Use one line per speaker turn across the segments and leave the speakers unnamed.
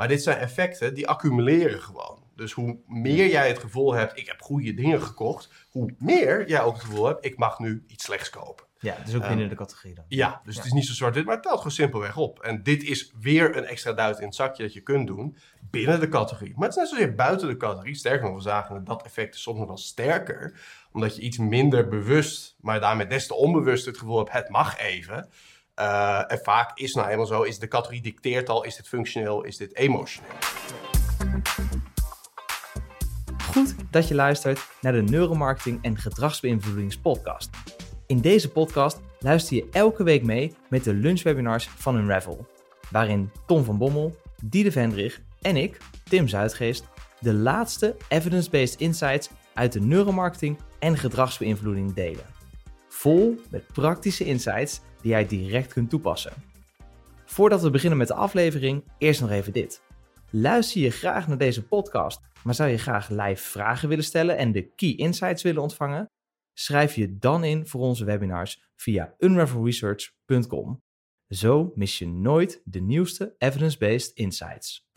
Maar dit zijn effecten die accumuleren gewoon. Dus hoe meer jij het gevoel hebt, ik heb goede dingen gekocht, hoe meer jij ook het gevoel hebt, ik mag nu iets slechts kopen.
Ja, dus ook binnen de categorie dan.
Ja, dus het is niet zo zwart-wit, maar het telt gewoon simpelweg op. En dit is weer een extra duit in het zakje dat je kunt doen binnen de categorie. Maar het is net zozeer buiten de categorie. Sterker nog, we zagen dat effect is soms nog wel sterker. Omdat je iets minder bewust, maar daarmee des te onbewust het gevoel hebt, het mag even. Uh, en vaak is nou eenmaal zo, is de categorie dicteert al, is dit functioneel, is dit emotioneel.
Goed dat je luistert naar de Neuromarketing en Gedragsbeïnvloedingspodcast. In deze podcast luister je elke week mee met de lunchwebinars van Unravel, waarin Tom van Bommel, Diede Vendrich en ik, Tim Zuidgeest, de laatste evidence-based insights uit de neuromarketing en gedragsbeïnvloeding delen. Vol met praktische insights die jij direct kunt toepassen. Voordat we beginnen met de aflevering, eerst nog even dit. Luister je graag naar deze podcast, maar zou je graag live vragen willen stellen en de key insights willen ontvangen? Schrijf je dan in voor onze webinars via unravelresearch.com. Zo mis je nooit de nieuwste evidence-based insights.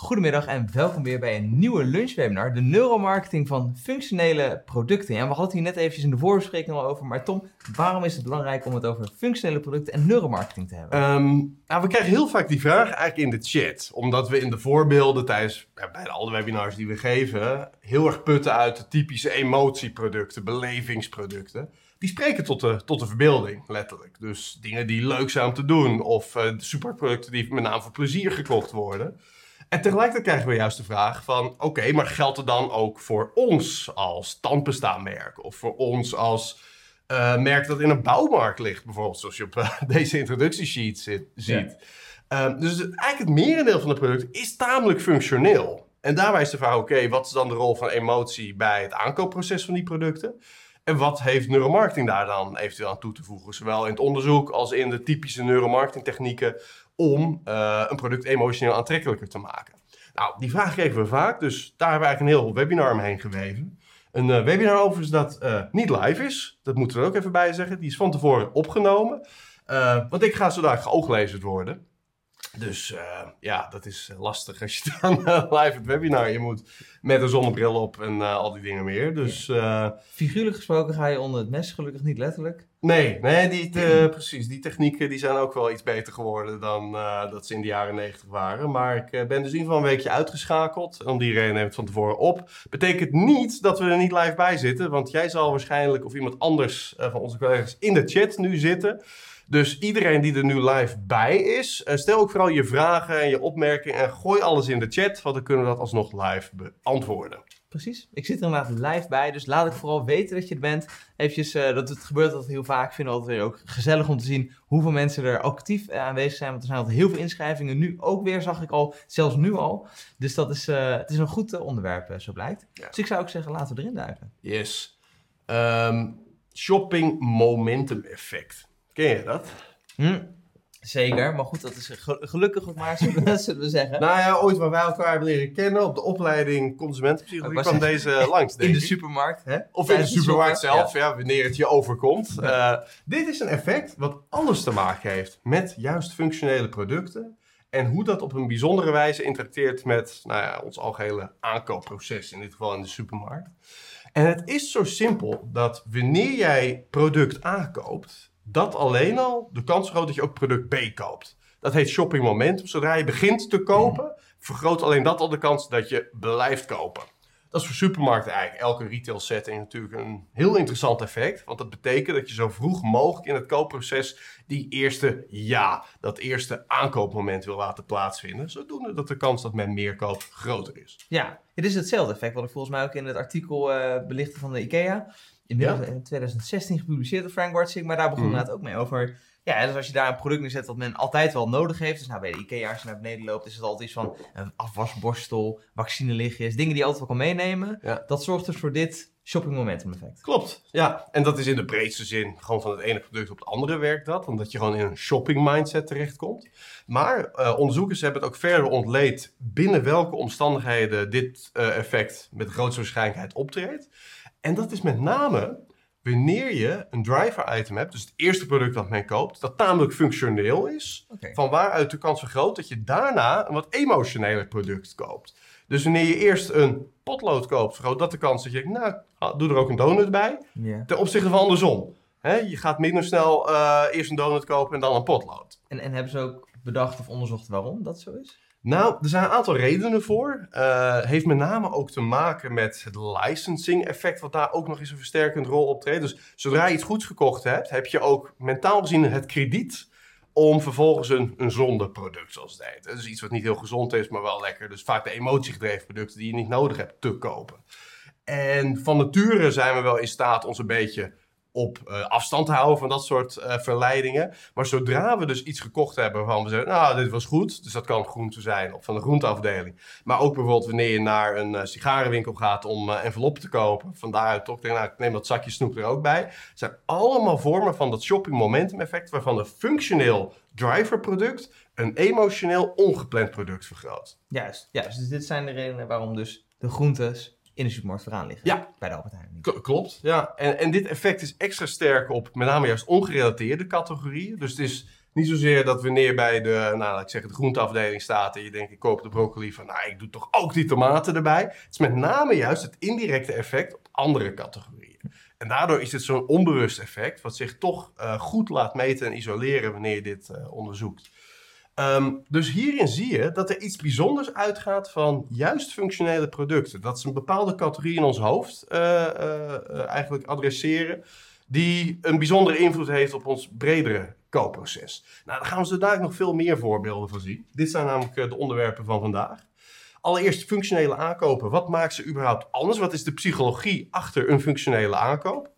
Goedemiddag en welkom weer bij een nieuwe lunchwebinar, de neuromarketing van functionele producten. En we hadden het hier net eventjes in de voorbespreking al over, maar Tom, waarom is het belangrijk om het over functionele producten en neuromarketing te hebben?
Um, nou, we krijgen heel vaak die vraag eigenlijk in de chat, omdat we in de voorbeelden tijdens ja, bij alle webinars die we geven, heel erg putten uit de typische emotieproducten, belevingsproducten die spreken tot de, tot de verbeelding, letterlijk. Dus dingen die leuk zijn om te doen, of uh, superproducten die met name voor plezier gekocht worden. En tegelijkertijd krijgen we juist de vraag van, oké, maar geldt het dan ook voor ons als tandbestaanmerk? Of voor ons als uh, merk dat in een bouwmarkt ligt, bijvoorbeeld, zoals je op uh, deze introductiesheet zit, ziet. Ja. Uh, dus eigenlijk het merendeel van de producten is tamelijk functioneel. En daarbij is de vraag, oké, wat is dan de rol van emotie bij het aankoopproces van die producten? En wat heeft neuromarketing daar dan eventueel aan toe te voegen? Zowel in het onderzoek als in de typische neuromarketingtechnieken om uh, een product emotioneel aantrekkelijker te maken. Nou, die vraag kregen we vaak, dus daar hebben we eigenlijk een heel webinar omheen geweven. Een uh, webinar overigens dat uh, niet live is, dat moeten we er ook even bij zeggen. Die is van tevoren opgenomen, want ik ga zodanig geooglezerd worden. Dus ja, dat is lastig als je dan live het webinar in moet met een zonnebril op en al die dingen meer. Dus,
Figuurlijk gesproken ga je onder het mes, gelukkig niet letterlijk.
Nee, nee die, precies. Die technieken die zijn ook wel iets beter geworden dan dat ze in de jaren negentig waren. Maar ik ben dus in ieder geval een weekje uitgeschakeld. Om die reden neem ik het van tevoren op. Betekent niet dat we er niet live bij zitten, want jij zal waarschijnlijk of iemand anders van onze collega's in de chat nu zitten. Dus iedereen die er nu live bij is, eh, stel ook vooral je vragen en je opmerkingen en gooi alles in de chat, want dan kunnen we dat alsnog live beantwoorden.
Precies. Ik zit er inderdaad live bij, dus laat ik vooral weten dat je er bent. Eventjes, uh, dat het gebeurt altijd heel vaak. Ik vind het altijd weer ook gezellig om te zien hoeveel mensen er actief uh, aanwezig zijn. Want er zijn altijd heel veel inschrijvingen. Nu ook weer, zag ik al, zelfs nu al. Dus dat is, uh, het is een goed onderwerp, zo blijkt. Ja. Dus ik zou ook zeggen, laten we erin duiken.
Yes. Um, shopping momentum effect. Ken je dat?
Hm. Zeker, maar goed, dat is gelukkig ook maar, zullen we zeggen.
Nou ja, ooit waar wij elkaar hebben leren kennen op de opleiding consumentenpsychologie kwam deze langs.
In de supermarkt, hè?
Of in de supermarkt zelf, ja. wanneer het je overkomt. Uh, dit is een effect wat alles te maken heeft met juist functionele producten. En hoe dat op een bijzondere wijze interacteert met nou ja, ons algehele aankoopproces, in dit geval in de supermarkt. En het is zo simpel dat wanneer jij product aankoopt, dat alleen al de kans vergroot dat je ook product B koopt. Dat heet shopping momentum. Zodra je begint te kopen, vergroot alleen dat al de kans dat je blijft kopen. Dat is voor supermarkten eigenlijk, elke retail setting natuurlijk een heel interessant effect. Want dat betekent dat je zo vroeg mogelijk in het koopproces die eerste ja, dat eerste aankoopmoment wil laten plaatsvinden. Zodoende dat de kans dat men meer koopt groter is.
Ja, het is hetzelfde effect wat ik volgens mij ook in het artikel uh, belichtte van de IKEA inmiddels in 2016 gepubliceerd door Frank Wartzig, maar daar begon mm. het ook mee over. Ja, dus als je daar een product neerzet dat men altijd wel nodig heeft. Dus nou, bij de IKEA, als je naar beneden loopt, is het altijd iets van een afwasborstel, vaccinelichtjes, dingen die je altijd wel kan meenemen. Dat zorgt dus voor dit shopping momentum effect.
Klopt, ja. En dat is in de breedste zin gewoon van het ene product op het andere werkt dat. Omdat je gewoon in een shopping mindset terechtkomt. Maar uh, onderzoekers hebben het ook verder ontleed binnen welke omstandigheden dit uh, effect met grootste waarschijnlijkheid optreedt. En dat is met name wanneer je een driver item hebt, dus het eerste product dat men koopt, dat tamelijk functioneel is, van waaruit de kans vergroot dat je daarna een wat emotioneler product koopt. Dus wanneer je eerst een potlood koopt, vergroot dat de kans dat je, nou, ah, doe er ook een donut bij. Ten opzichte van andersom. Hè, je gaat minder snel eh, eerst een donut kopen en dan een potlood.
En, en hebben ze ook bedacht of onderzocht waarom dat zo is?
Nou, er zijn een aantal redenen voor. Eh heeft met name ook te maken met het licensing effect, wat daar ook nog eens een versterkend rol optreedt. Dus zodra je iets goeds gekocht hebt, heb je ook mentaal gezien het krediet om vervolgens een, een zondeproduct, zoals het heet. Dus iets wat niet heel gezond is, maar wel lekker. Dus vaak de emotiegedreven producten die je niet nodig hebt te kopen. En van nature zijn we wel in staat ons een beetje op eh, afstand houden van dat soort eh, verleidingen. Maar zodra we dus iets gekocht hebben waarvan we zeggen, nou, dit was goed. Dus dat kan groente zijn of van de groenteafdeling. Maar ook bijvoorbeeld wanneer je naar een eh, sigarenwinkel gaat om enveloppen te kopen. Van daaruit toch, nou, ik neem dat zakje snoep er ook bij. Het zijn allemaal vormen van dat shopping momentum effect, waarvan een functioneel driver product een emotioneel ongepland product vergroot.
Juist, juist. Dus dit zijn de redenen waarom dus de groentes in de supermarkt vooraan liggen.
Ja.
Bij de Albert Heijn.
K- klopt, ja. En, en dit effect is extra sterk op met name juist ongerelateerde categorieën. Dus het is niet zozeer dat wanneer bij de, nou, laat ik zeggen, de groenteafdeling staat en je denkt, ik koop de broccoli van, nou, ik doe toch ook die tomaten erbij. Het is met name juist het indirecte effect op andere categorieën. En daardoor is dit zo'n onbewust effect, wat zich toch eh, goed laat meten en isoleren wanneer je dit eh, onderzoekt. Ehm, dus hierin zie je dat er iets bijzonders uitgaat van juist functionele producten. Dat ze een bepaalde categorie in ons hoofd eh, eh, eh, eigenlijk adresseren, die een bijzondere invloed heeft op ons bredere koopproces. Nou, daar gaan we zo dadelijk nog veel meer voorbeelden van zien. Dit zijn namelijk de onderwerpen van vandaag. Allereerst functionele aankopen. Wat maakt ze überhaupt anders? Wat is de psychologie achter een functionele aankoop?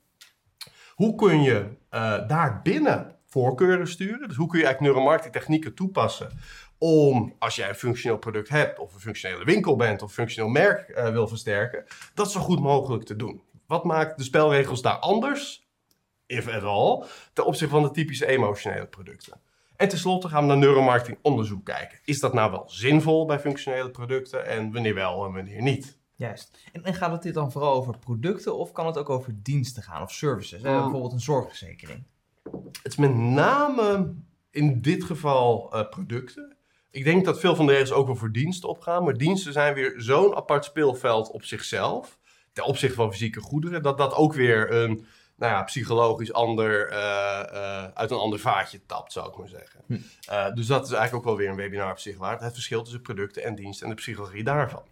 Hoe kun je eh daar binnen voorkeuren sturen? Dus hoe kun je eigenlijk neuromarketingtechnieken toepassen om, als jij een functioneel product hebt, of een functionele winkel bent, of een functioneel merk eh, wil versterken, dat zo goed mogelijk te doen? Wat maakt de spelregels daar anders, if at all, ten opzichte van de typische emotionele producten? En tenslotte gaan we naar neuromarketing onderzoek kijken. Is dat nou wel zinvol bij functionele producten en wanneer wel en wanneer niet?
Juist. En, en gaat het dit dan vooral over producten of kan het ook over diensten gaan of services? hè?
Mm.
Bijvoorbeeld een zorgverzekering.
Het is met name in dit geval eh, producten. Ik denk dat veel van de regels ook wel voor diensten opgaan. Maar diensten zijn weer zo'n apart speelveld op zichzelf. Ten opzichte van fysieke goederen. Dat dat ook weer een nou ja, psychologisch ander, eh, eh, uit een ander vaatje tapt, zou ik maar zeggen.
Hm.
Dus dat is eigenlijk ook wel weer een webinar op zich waard. Het verschil tussen producten en diensten en de psychologie daarvan.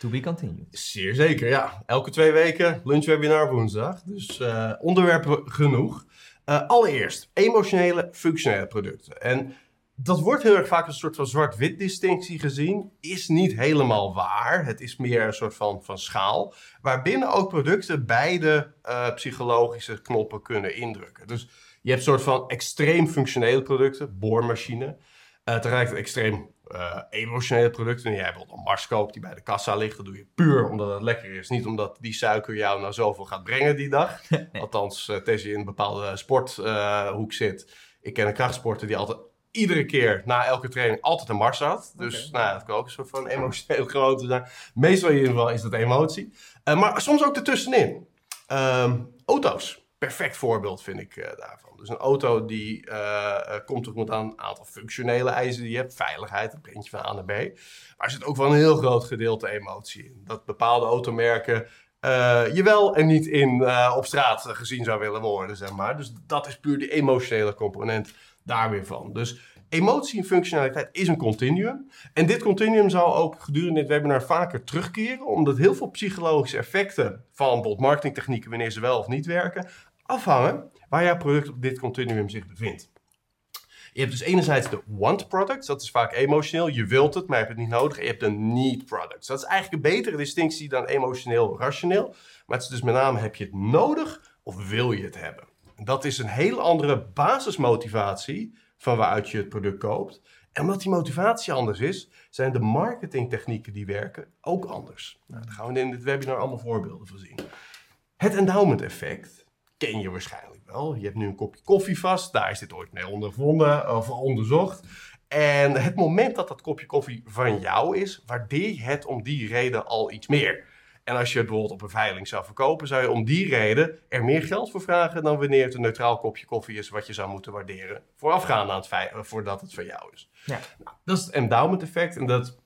To be continued.
Zeer zeker, ja. Elke twee weken lunchwebinar woensdag. Dus eh, onderwerpen genoeg. Eh, allereerst, emotionele, functionele producten. En dat wordt heel erg vaak een soort van zwart-wit distinctie gezien. Is niet helemaal waar. Het is meer een soort van, van schaal. Waarbinnen ook producten beide eh, psychologische knoppen kunnen indrukken. Dus je hebt een soort van extreem functionele producten, boormachine. Tegelijkertijd extreem eh, emotionele producten. Wanneer jij bijvoorbeeld een Mars koopt die bij de kassa ligt, dat doe je puur omdat het lekker is. Niet omdat die suiker jou nou zoveel gaat brengen die dag. Althans, uh, tenzij je in een bepaalde sporthoek zit. Ik ken een krachtsporter die altijd iedere keer na elke training altijd een Mars had. Dus nou, ja, dat kan ook een soort van emotioneel gewoonte zijn. Meestal in ieder geval is dat emotie. Eh, maar soms ook ertussenin. Ehm, auto's. Perfect voorbeeld vind ik eh, daarvan. Dus een auto die eh, eh, komt tegemoet aan een aantal functionele eisen die je hebt. Veiligheid, dat brengt je van A naar B. Maar er zit ook wel een heel groot gedeelte emotie in. Dat bepaalde automerken je wel en niet in, op straat gezien zou willen worden, zeg maar. Dus dat is puur de emotionele component daar weer van. Dus emotie en functionaliteit is een continuum. En dit continuum zal ook gedurende dit webinar vaker terugkeren, omdat heel veel psychologische effecten van bijvoorbeeld marketingtechnieken, wanneer ze wel of niet werken, afhangen waar jouw product op dit continuum zich bevindt. Je hebt dus enerzijds de want products, dat is vaak emotioneel. Je wilt het, maar je hebt het niet nodig. Je hebt de need products. Dat is eigenlijk een betere distinctie dan emotioneel rationeel. Maar het is dus met name, heb je het nodig of wil je het hebben? En dat is een heel andere basismotivatie van waaruit je het product koopt. En omdat die motivatie anders is, zijn de marketingtechnieken die werken ook anders. Nou, daar gaan we in dit webinar allemaal voorbeelden van zien. Het endowment effect ken je waarschijnlijk wel. Je hebt nu een kopje koffie vast, daar is dit ooit mee ondervonden of onderzocht. En het moment dat dat kopje koffie van jou is, waardeer je het om die reden al iets meer. En als je het bijvoorbeeld op een veiling zou verkopen, zou je om die reden er meer geld voor vragen dan wanneer het een neutraal kopje koffie is wat je zou moeten waarderen voorafgaand aan het vei- eh, voordat het van jou is.
Ja.
Nou, dat is het endowment effect en dat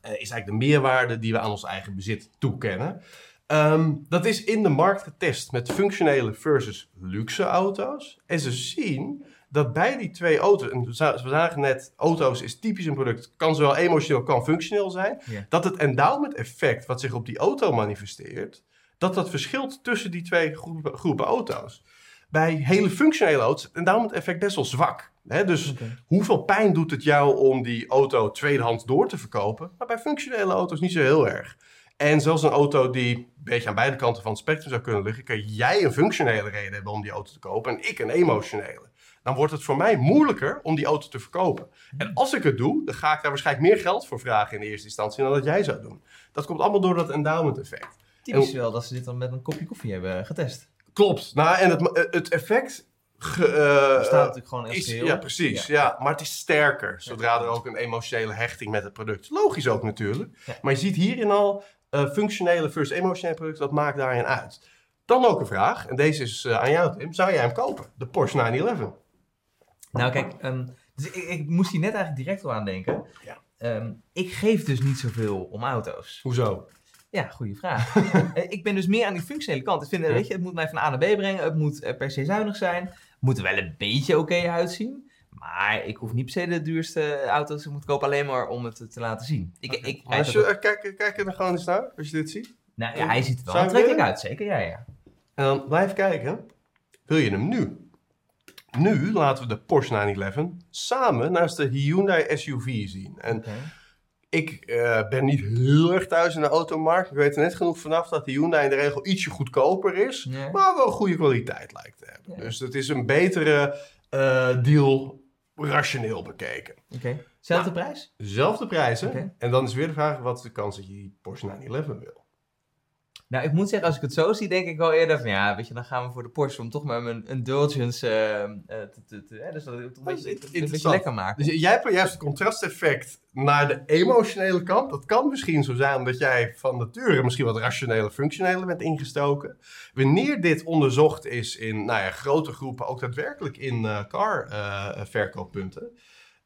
eh, is eigenlijk de meerwaarde die we aan ons eigen bezit toekennen. Ehm, dat is in de markt getest met functionele versus luxe auto's. En ze zien dat bij die twee auto's, en we za- we zagen net, auto's is typisch een product, kan zowel emotioneel, kan functioneel zijn. Dat het endowment effect wat zich op die auto manifesteert, dat dat verschilt tussen die twee groepen, groepen auto's. Bij hele functionele auto's is het endowment effect best wel zwak. Hè? Dus hoeveel pijn doet het jou om die auto tweedehands door te verkopen? Maar bij functionele auto's niet zo heel erg. En zelfs een auto die een beetje aan beide kanten van het spectrum zou kunnen liggen, kan jij een functionele reden hebben om die auto te kopen en ik een emotionele. Dan wordt het voor mij moeilijker om die auto te verkopen. En als ik het doe, dan ga ik daar waarschijnlijk meer geld voor vragen in de eerste instantie dan dat jij zou doen. Dat komt allemaal door dat endowment effect.
Typisch wel dat ze dit dan met een kopje koffie hebben getest.
Klopt. Nou, en het, het effect ge- eh,
staat natuurlijk gewoon
is,
geheel.
ja, precies. Ja. maar het is sterker zodra er ook een emotionele hechting met het product. is. Logisch ook natuurlijk.
Ja.
Maar je ziet hierin al eh, functionele versus emotionele producten. Dat maakt daarin uit. Dan ook een vraag. En deze is eh, aan jou, Tim. Zou jij hem kopen? De Porsche 911.
Nou kijk, ehm, dus ik, ik moest hier net eigenlijk direct al aan denken.
Ja.
Ehm, ik geef dus niet zoveel om auto's.
Hoezo?
Ja, goede vraag. Eh, ik ben dus meer aan die functionele kant. Ik vind, weet je, het moet mij van A naar B brengen. Het moet per se zuinig zijn. Het moet er wel een beetje oké uitzien. Maar ik hoef niet per se de duurste auto's te moeten kopen alleen maar om het te, te laten zien. Ik, ik,
Maar als je, kijk, kijk er gewoon eens naar, als je dit ziet.
nou, ja, hij ziet er wel aantrekkelijk uit, zeker. Ja, ja.
En dan blijf kijken. Wil je hem nu? Nu laten we de Porsche 911 samen naast de Hyundai SUV zien. En ik eh, ben niet heel erg thuis in de automarkt. Ik weet er net genoeg vanaf dat de Hyundai in de regel ietsje goedkoper is. Maar wel goede kwaliteit lijkt te hebben. Dus het is een betere eh, deal rationeel bekeken.
Oké. Zelfde prijs?
Zelfde prijzen. En dan is weer de vraag, wat is de kans dat je die Porsche 911 wil?
Nou, ik moet zeggen, als ik het zo zie, denk ik wel eerder van ja, weet je, dan gaan we voor de Porsche om toch maar een indulgence eh, eh, te, te, te, hè, dus dat het een beetje, een beetje
interessant.
lekker maken.
Dus jij hebt juist het contrasteffect naar de emotionele kant. Dat kan misschien zo zijn omdat jij van nature misschien wat rationele, functionele bent ingestoken. Wanneer dit onderzocht is in nou ja, grote groepen, ook daadwerkelijk in eh, car eh, verkooppunten,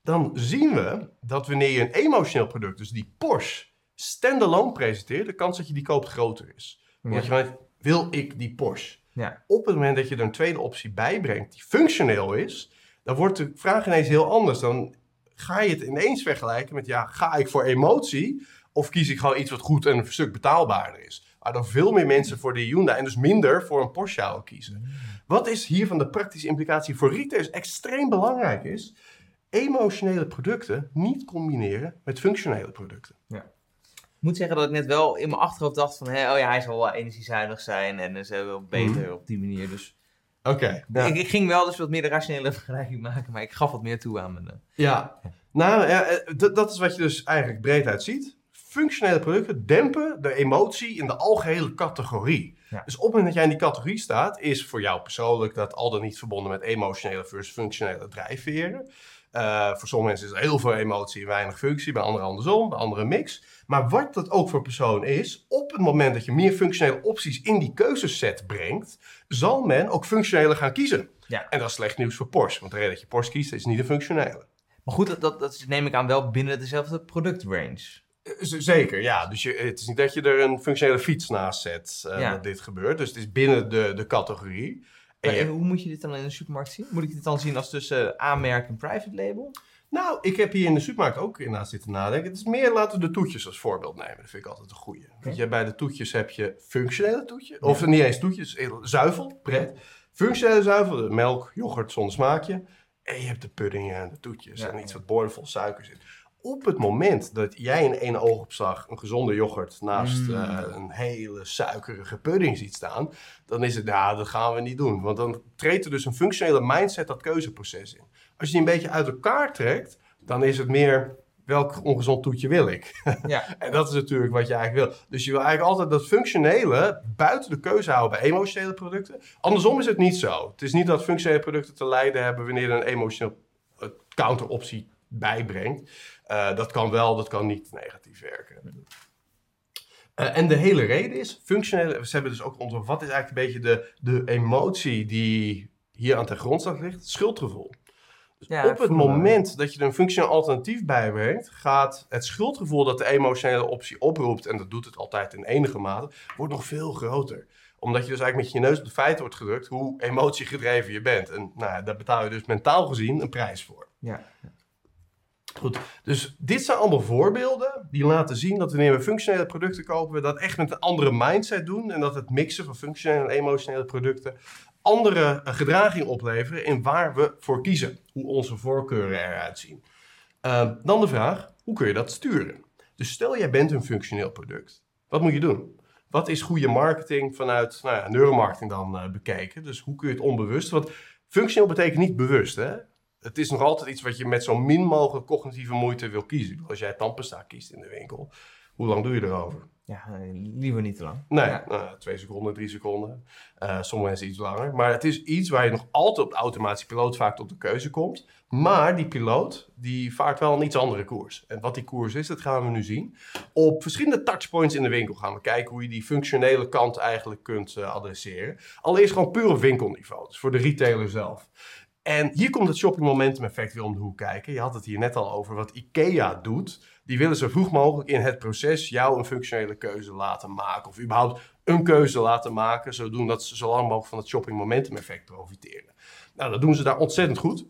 dan zien we dat wanneer je een emotioneel product, dus die Porsche, standalone presenteert, de kans dat je die koopt groter is. Want je vanuit, wil ik die Porsche?
Ja.
Op het moment dat je er een tweede optie bij brengt die functioneel is, dan wordt de vraag ineens heel anders. Dan ga je het ineens vergelijken met, ja, ga ik voor emotie of kies ik gewoon iets wat goed en een stuk betaalbaarder is? Waar dan veel meer mensen voor de Hyundai en dus minder voor een Porsche zouden kiezen. Wat is hiervan de praktische implicatie voor retailers extreem belangrijk is? Emotionele producten niet combineren met functionele producten.
Ik moet zeggen dat ik net wel in mijn achterhoofd dacht van, hé, oh ja, hij zal wel energiezuinig zijn en is wel beter op die manier. Dus
Oké.
ik, ik ging wel dus wat meer de rationele vergelijking maken, maar ik gaf wat meer toe aan mijn... eh,
Ja, nou ja, eh, dat is wat je dus eigenlijk breed uit ziet. Functionele producten dempen de emotie in de algehele categorie.
Ja.
Dus op het moment dat jij in die categorie staat, is voor jou persoonlijk dat al dan niet verbonden met emotionele versus functionele drijfveren. Eh, voor sommige mensen is er heel veel emotie en weinig functie, bij anderen andersom, bij anderen mix. Maar wat dat ook voor persoon is, op het moment dat je meer functionele opties in die keuzeset brengt, zal men ook functionele gaan kiezen.
Ja.
En dat is slecht nieuws voor Porsche, want de reden dat je Porsche kiest is niet een functionele.
Maar goed, dat, dat, dat neem ik aan wel binnen dezelfde productrange.
Z- Zeker, ja. Dus je, het is niet dat je er een functionele fiets naast zet eh,
Ja.
dat dit gebeurt. Dus het is binnen de, de categorie.
Maar hoe moet je dit dan in de supermarkt zien? Moet ik dit dan zien als tussen A-merk en private label?
nou, ik heb hier in de supermarkt ook inderdaad zitten nadenken. Het is meer, laten we de toetjes als voorbeeld nemen. Dat vind ik altijd een goeie. Want je, bij de toetjes heb je functionele toetjes. Of niet eens toetjes, eh, zuivel, pret. Functionele zuivel, melk, yoghurt zonder smaakje. En je hebt de puddingen en de toetjes.
Ja,
en iets wat boordevol suiker zit. Op het moment dat jij in één oogopslag een gezonde yoghurt naast
Mm.
eh, een hele suikerige pudding ziet staan, dan is het, nou, dat gaan we niet doen. Want dan treedt er dus een functionele mindset dat keuzeproces in. Als je die een beetje uit elkaar trekt, dan is het meer welk ongezond toetje wil ik.
Ja.
en dat is natuurlijk wat je eigenlijk wil. Dus je wil eigenlijk altijd dat functionele buiten de keuze houden bij emotionele producten. Andersom is het niet zo. Het is niet dat functionele producten te lijden hebben wanneer er een emotioneel eh, counteroptie bijbrengt. Eh, dat kan wel, dat kan niet negatief werken. Uh, en de hele reden is, functionele, ze hebben dus ook onderzocht, wat is eigenlijk een beetje de, de emotie die hier aan ten grondslag ligt? Schuldgevoel. Dus
Ja,
op het
me.
moment dat je er een functioneel alternatief bijbrengt, gaat het schuldgevoel dat de emotionele optie oproept, en dat doet het altijd in enige mate, wordt nog veel groter. Omdat je dus eigenlijk met je neus op de feiten wordt gedrukt hoe emotiegedreven je bent. En nou, ja, daar betaal je dus mentaal gezien een prijs voor.
Ja.
Goed, dus dit zijn allemaal voorbeelden die laten zien dat wanneer we functionele producten kopen, we dat echt met een andere mindset doen. En dat het mixen van functionele en emotionele producten andere eh, gedraging opleveren in waar we voor kiezen. Hoe onze voorkeuren eruit zien. Eh, dan de vraag, hoe kun je dat sturen? Dus stel jij bent een functioneel product. Wat moet je doen? Wat is goede marketing vanuit nou ja, neuromarketing dan eh, bekeken? Dus hoe kun je het onbewust? Want functioneel betekent niet bewust, hè? Het is nog altijd iets wat je met zo min mogelijk cognitieve moeite wil kiezen. Als jij tandpasta kiest in de winkel, hoe lang doe je erover?
Ja, liever niet te lang.
Nee,
Ja.
nou, twee seconden, drie seconden. Eh sommige mensen iets langer. Maar het is iets waar je nog altijd op de automatische piloot vaak tot de keuze komt. Maar die piloot, die vaart wel een iets andere koers. En wat die koers is, dat gaan we nu zien. Op verschillende touchpoints in de winkel gaan we kijken hoe je die functionele kant eigenlijk kunt eh, adresseren. Allereerst gewoon puur op winkelniveau, dus voor de retailer zelf. En hier komt het shopping momentum effect weer om de hoek kijken. Je had het hier net al over wat IKEA doet. Die willen zo vroeg mogelijk in het proces jou een functionele keuze laten maken. Of überhaupt een keuze laten maken. Zodoende dat ze zo lang mogelijk van het shopping momentum effect profiteren. Nou, dat doen ze daar ontzettend goed.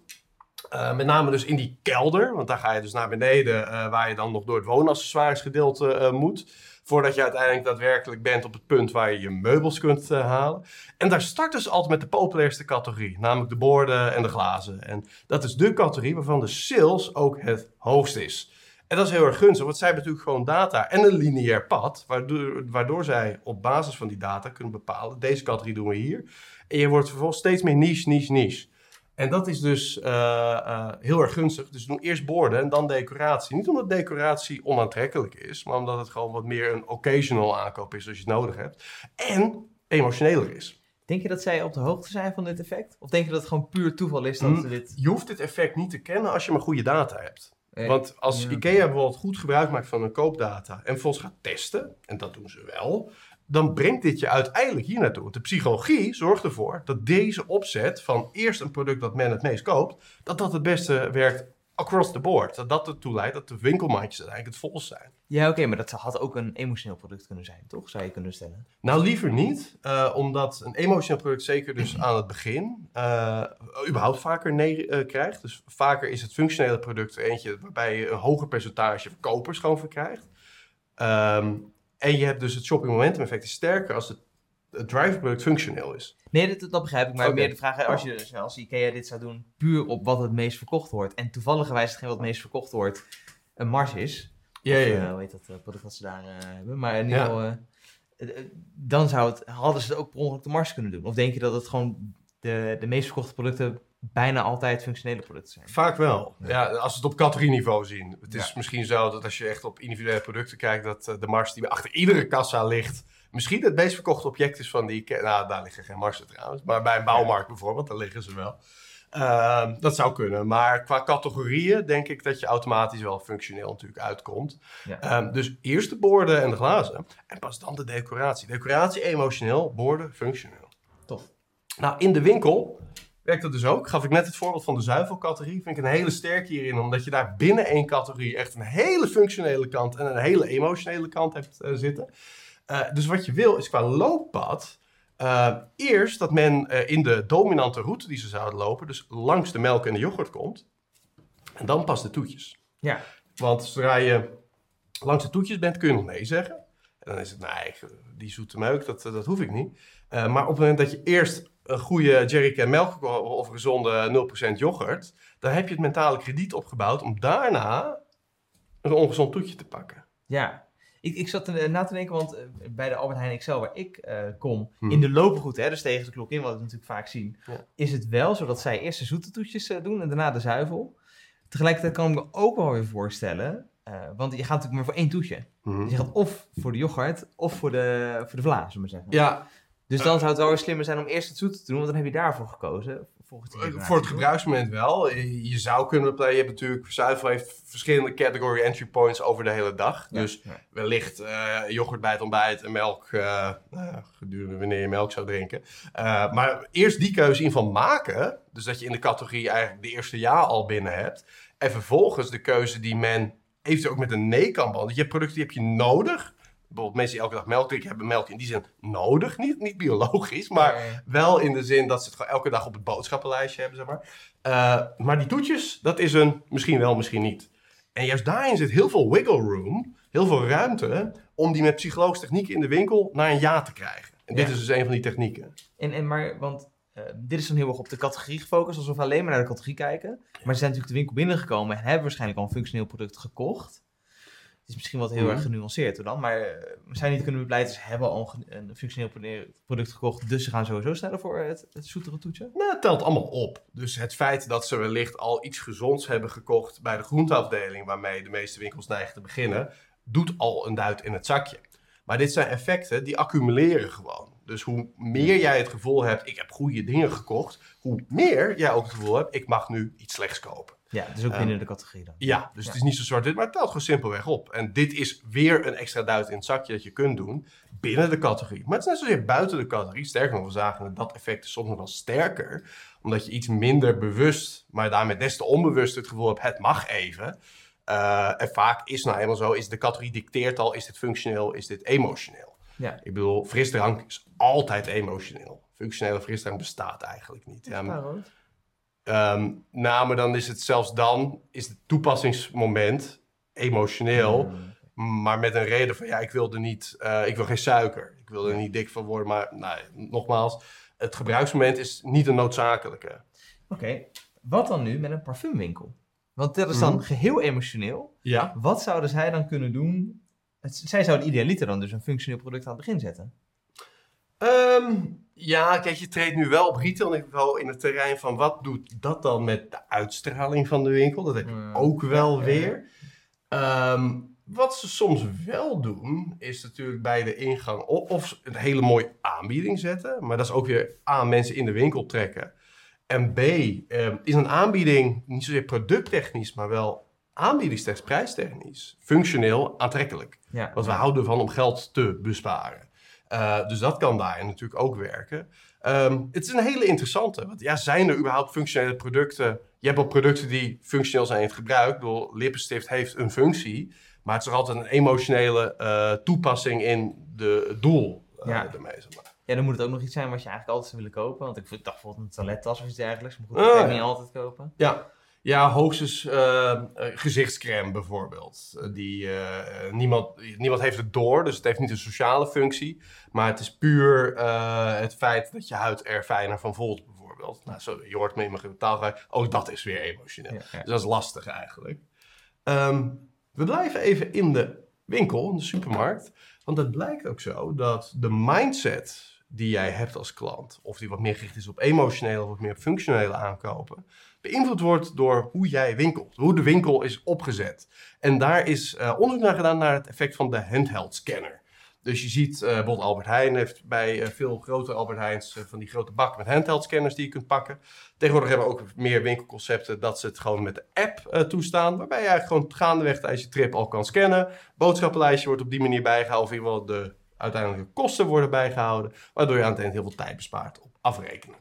Uh, met name dus in die kelder, want daar ga je dus naar beneden, uh, waar je dan nog door het woonaccessoiresgedeelte uh, moet. Voordat je uiteindelijk daadwerkelijk bent op het punt waar je je meubels kunt uh, halen. En daar starten ze altijd met de populairste categorie, namelijk de borden en de glazen. En dat is de categorie waarvan de sales ook het hoogst is. En dat is heel erg gunstig, want zij hebben natuurlijk gewoon data en een lineair pad, waardoor, waardoor zij op basis van die data kunnen bepalen, deze categorie doen we hier. En je wordt vervolgens steeds meer niche, niche, niche. En dat is dus uh, uh, heel erg gunstig. Dus doen eerst borden en dan decoratie. Niet omdat decoratie onaantrekkelijk is, maar omdat het gewoon wat meer een occasional aankoop is als je het nodig hebt. En emotioneler is.
Denk je dat zij op de hoogte zijn van dit effect? Of denk je dat het gewoon puur toeval is dat
Mm,
ze dit...
Je hoeft dit effect niet te kennen als je maar goede data hebt.
Eh,
Want als
ja.
IKEA bijvoorbeeld goed gebruik maakt van hun koopdata en volgens gaat testen, en dat doen ze wel, dan brengt dit je uiteindelijk hier naartoe. Want de psychologie zorgt ervoor dat deze opzet van eerst een product dat men het meest koopt, dat dat het beste werkt across the board. Dat dat ertoe leidt dat de winkelmandjes uiteindelijk het volst zijn.
Ja, oké, maar dat had ook een emotioneel product kunnen zijn, toch? Zou je kunnen stellen.
Nou, liever niet, eh, omdat een emotioneel product zeker dus aan het begin eh, überhaupt vaker nee eh, krijgt. Dus vaker is het functionele product eentje waarbij je een hoger percentage kopers gewoon verkrijgt. Ehm, en je hebt dus het shopping momentum effect is sterker als het, het drive product functioneel is.
Nee, dat, dat begrijp ik. Maar meer de vraag, als, je, dus als IKEA dit zou doen, puur op wat het meest verkocht wordt. En toevallig wijst hetgeen wat het meest verkocht wordt, een mars is.
Ja, ja.
eh, hoe heet dat eh, product wat ze daar eh, hebben. Maar in ieder
Ja.
geval, eh, eh, eh, dan zou het, hadden ze het ook per ongeluk de mars kunnen doen. Of denk je dat het gewoon de, de meest verkochte producten bijna altijd functionele producten zijn?
Vaak wel.
Ja.
Als we het op categorieniveau zien. Het is
Ja.
misschien zo dat als je echt op individuele producten kijkt, dat eh, de mars die achter iedere kassa ligt, misschien het meest verkochte object is van die. Nou, daar liggen geen marsen trouwens. Maar bij een bouwmarkt bijvoorbeeld, daar liggen ze wel. Ehm, dat zou kunnen. Maar qua categorieën denk ik dat je automatisch wel functioneel natuurlijk uitkomt.
Ja.
Ehm, dus eerst de borden en de glazen. En pas dan de decoratie. Decoratie emotioneel, borden functioneel.
Tof.
Nou, in de winkel werkt dat dus ook. Gaf ik net het voorbeeld van de zuivelcategorie. Vind ik een hele sterke hierin, omdat je daar binnen één categorie echt een hele functionele kant en een hele emotionele kant hebt eh, zitten. Eh, dus wat je wil is qua looppad. eh, eerst dat men in de dominante route die ze zouden lopen, dus langs de melk en de yoghurt komt. En dan pas de toetjes.
Ja.
Want zodra je langs de toetjes bent, kun je nog nee zeggen. En dan is het, nee, die zoete meuk, dat, dat hoef ik niet. Maar op het moment dat je eerst een goede jerrycan melk of gezonde 0% yoghurt, dan heb je het mentale krediet opgebouwd om daarna een ongezond toetje te pakken.
Ja. Ik, ik zat er na te denken, want eh, bij de Albert Heijn Excel waar ik eh, kom,
Hmm.
in de loopgoed, hè, dus tegen de klok in, wat we natuurlijk vaak zien,
Ja.
is het wel zo dat zij eerst de zoete toetjes eh, doen en daarna de zuivel. Tegelijkertijd kan ik me ook wel weer voorstellen, eh, want je gaat natuurlijk maar voor één toetje. Dus je gaat of voor de yoghurt of voor de, voor de vla, zullen we zeggen.
Ja,
Dus dan zou het wel weer slimmer zijn om eerst het zoete te doen, want dan heb je daarvoor gekozen.
Eh, Voor het gebruiksmoment wel. Je zou kunnen playen. Je hebt natuurlijk, Zuivel heeft verschillende category entry points over de hele dag.
Ja,
Dus
ja.
wellicht eh, yoghurt bij het ontbijt en melk eh, nou gedurende wanneer je melk zou drinken. Eh, maar eerst die keuze in van maken. Dus dat je in de categorie eigenlijk de eerste ja al binnen hebt. En vervolgens de keuze die men eventueel ook met een nee kan behandelen. Je hebt producten die heb je nodig. Bijvoorbeeld mensen die elke dag melk drinken hebben melk in die zin nodig. Niet, niet biologisch, maar
Nee.
wel in de zin dat ze het gewoon elke dag op het boodschappenlijstje hebben, zeg maar. Eh, maar die toetjes, dat is een misschien wel, misschien niet. En juist daarin zit heel veel wiggle room, heel veel ruimte, om die met psychologische technieken in de winkel naar een ja te krijgen. En dit is dus een van die technieken.
En, en maar, want eh, dit is dan heel erg op de categorie gefocust, alsof we alleen maar naar de categorie kijken. Maar ze zijn natuurlijk de winkel binnengekomen en hebben waarschijnlijk al een functioneel product gekocht. Het is misschien wat heel
Mhm.
erg genuanceerd dan, maar eh, we zijn niet kunnen bepleiten, ze hebben al een, een functioneel pro- product gekocht, dus ze gaan sowieso sneller voor het, het zoetere toetje.
Nou, het telt allemaal op. Dus het feit dat ze wellicht al iets gezonds hebben gekocht bij de groenteafdeling, waarmee de meeste winkels neigen te beginnen, doet al een duit in het zakje. Maar dit zijn effecten die accumuleren gewoon. Dus hoe meer jij het gevoel hebt, ik heb goede dingen gekocht, hoe meer jij ook het gevoel hebt, ik mag nu iets slechts kopen.
Ja, dus ook
Ehm,
binnen de categorie dan.
Ja, dus het is niet zo zwart-wit, maar het telt gewoon simpelweg op. En dit is weer een extra duit in het zakje dat je kunt doen binnen de categorie. Maar het is net zozeer buiten de categorie. Sterker nog, we zagen dat dat effect is soms nog wel sterker. Omdat je iets minder bewust, maar daarmee des te onbewust het gevoel hebt, het mag even. Eh, en vaak is nou eenmaal zo, is de categorie dicteert al, is dit functioneel, is dit emotioneel.
Ja.
Ik bedoel, frisdrank is altijd emotioneel. Functionele frisdrank bestaat eigenlijk niet. Ja,
Ja,
nou, maar dan is het zelfs dan, is het toepassingsmoment emotioneel,
Mm.
maar met een reden van ja, ik wilde niet, eh, ik wil geen suiker, ik wil er niet dik van worden, maar nou, nogmaals, het gebruiksmoment is niet een noodzakelijke.
Oké, wat dan nu met een parfumwinkel? Want dat is dan
Mhm.
geheel emotioneel.
Ja.
Wat zouden zij dan kunnen doen? Het- zij zouden idealiter dan dus een functioneel product aan het begin zetten.
Ehm, ja, kijk, je treedt nu wel op retailniveau in het terrein van wat doet dat dan met de uitstraling van de winkel? Dat heb je
Mm.
ook wel weer. Ehm, wat ze soms wel doen, is natuurlijk bij de ingang o- of een hele mooie aanbieding zetten. Maar dat is ook weer A, mensen in de winkel trekken. En B, ehm, is een aanbieding niet zozeer producttechnisch, maar wel aanbiedingstechnisch, prijstechnisch, functioneel aantrekkelijk.
Ja.
Want we houden ervan om geld te besparen. Uh, dus dat kan daarin natuurlijk ook werken. Um, het is een hele interessante. Want ja, zijn er überhaupt functionele producten? Je hebt wel producten die functioneel zijn in het gebruik. Ik bedoel, lippenstift heeft een functie. Maar het is toch altijd een emotionele uh, toepassing in de, het doel. Uh,
Ja.
ermee, zeg maar.
ja, dan moet het ook nog iets zijn wat je eigenlijk altijd zou willen kopen. Want ik dacht bijvoorbeeld een toilettas of iets dergelijks. Maar goed,
Ah,
dat kan je niet altijd kopen.
Ja. Ja, hoogstens uh, gezichtscrème bijvoorbeeld. Uh, die, uh, niemand, niemand heeft het door, dus het heeft niet een sociale functie. Maar het is puur uh, het feit dat je huid er fijner van voelt bijvoorbeeld. Nou, zo, je hoort me in mijn taalgebruik. Ook dat is weer emotioneel.
Ja, ja.
Dus dat is lastig eigenlijk. Um, we blijven even in de winkel, in de supermarkt. Want het blijkt ook zo dat de mindset die jij hebt als klant, of die wat meer gericht is op emotionele of wat meer op functionele aankopen, beïnvloed wordt door hoe jij winkelt, hoe de winkel is opgezet. En daar is uh, onderzoek naar gedaan naar het effect van de handheld scanner. Dus je ziet, uh, bijvoorbeeld Albert Heijn heeft bij uh, veel grote Albert Heijns van die grote bakken met handheld scanners die je kunt pakken. Tegenwoordig hebben we ook meer winkelconcepten dat ze het gewoon met de app toestaan. Waarbij je eigenlijk gewoon gaandeweg tijdens je trip al kan scannen. Boodschappenlijstje wordt op die manier bijgehouden. Of in ieder geval de uiteindelijke kosten worden bijgehouden. Waardoor je aan het eind heel veel tijd bespaart op afrekenen.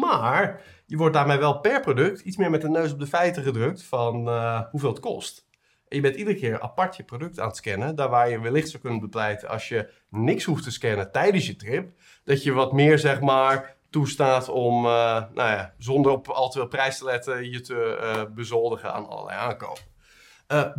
Maar je wordt daarmee wel per product iets meer met de neus op de feiten gedrukt van uh, hoeveel het kost. En je bent iedere keer apart je product aan het scannen. Daar waar je wellicht zou kunnen bepleiten als je niks hoeft te scannen tijdens je trip. Dat je wat meer zeg maar toestaat om uh, nou ja, zonder op al te veel prijs te letten je te uh, bezoldigen aan allerlei aankopen.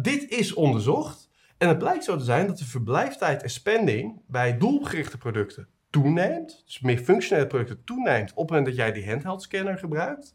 Dit is onderzocht. En het blijkt zo te zijn dat de verblijftijd en spending bij doelgerichte producten toeneemt. Dus meer functionele producten toeneemt op het moment dat jij die handheld scanner gebruikt.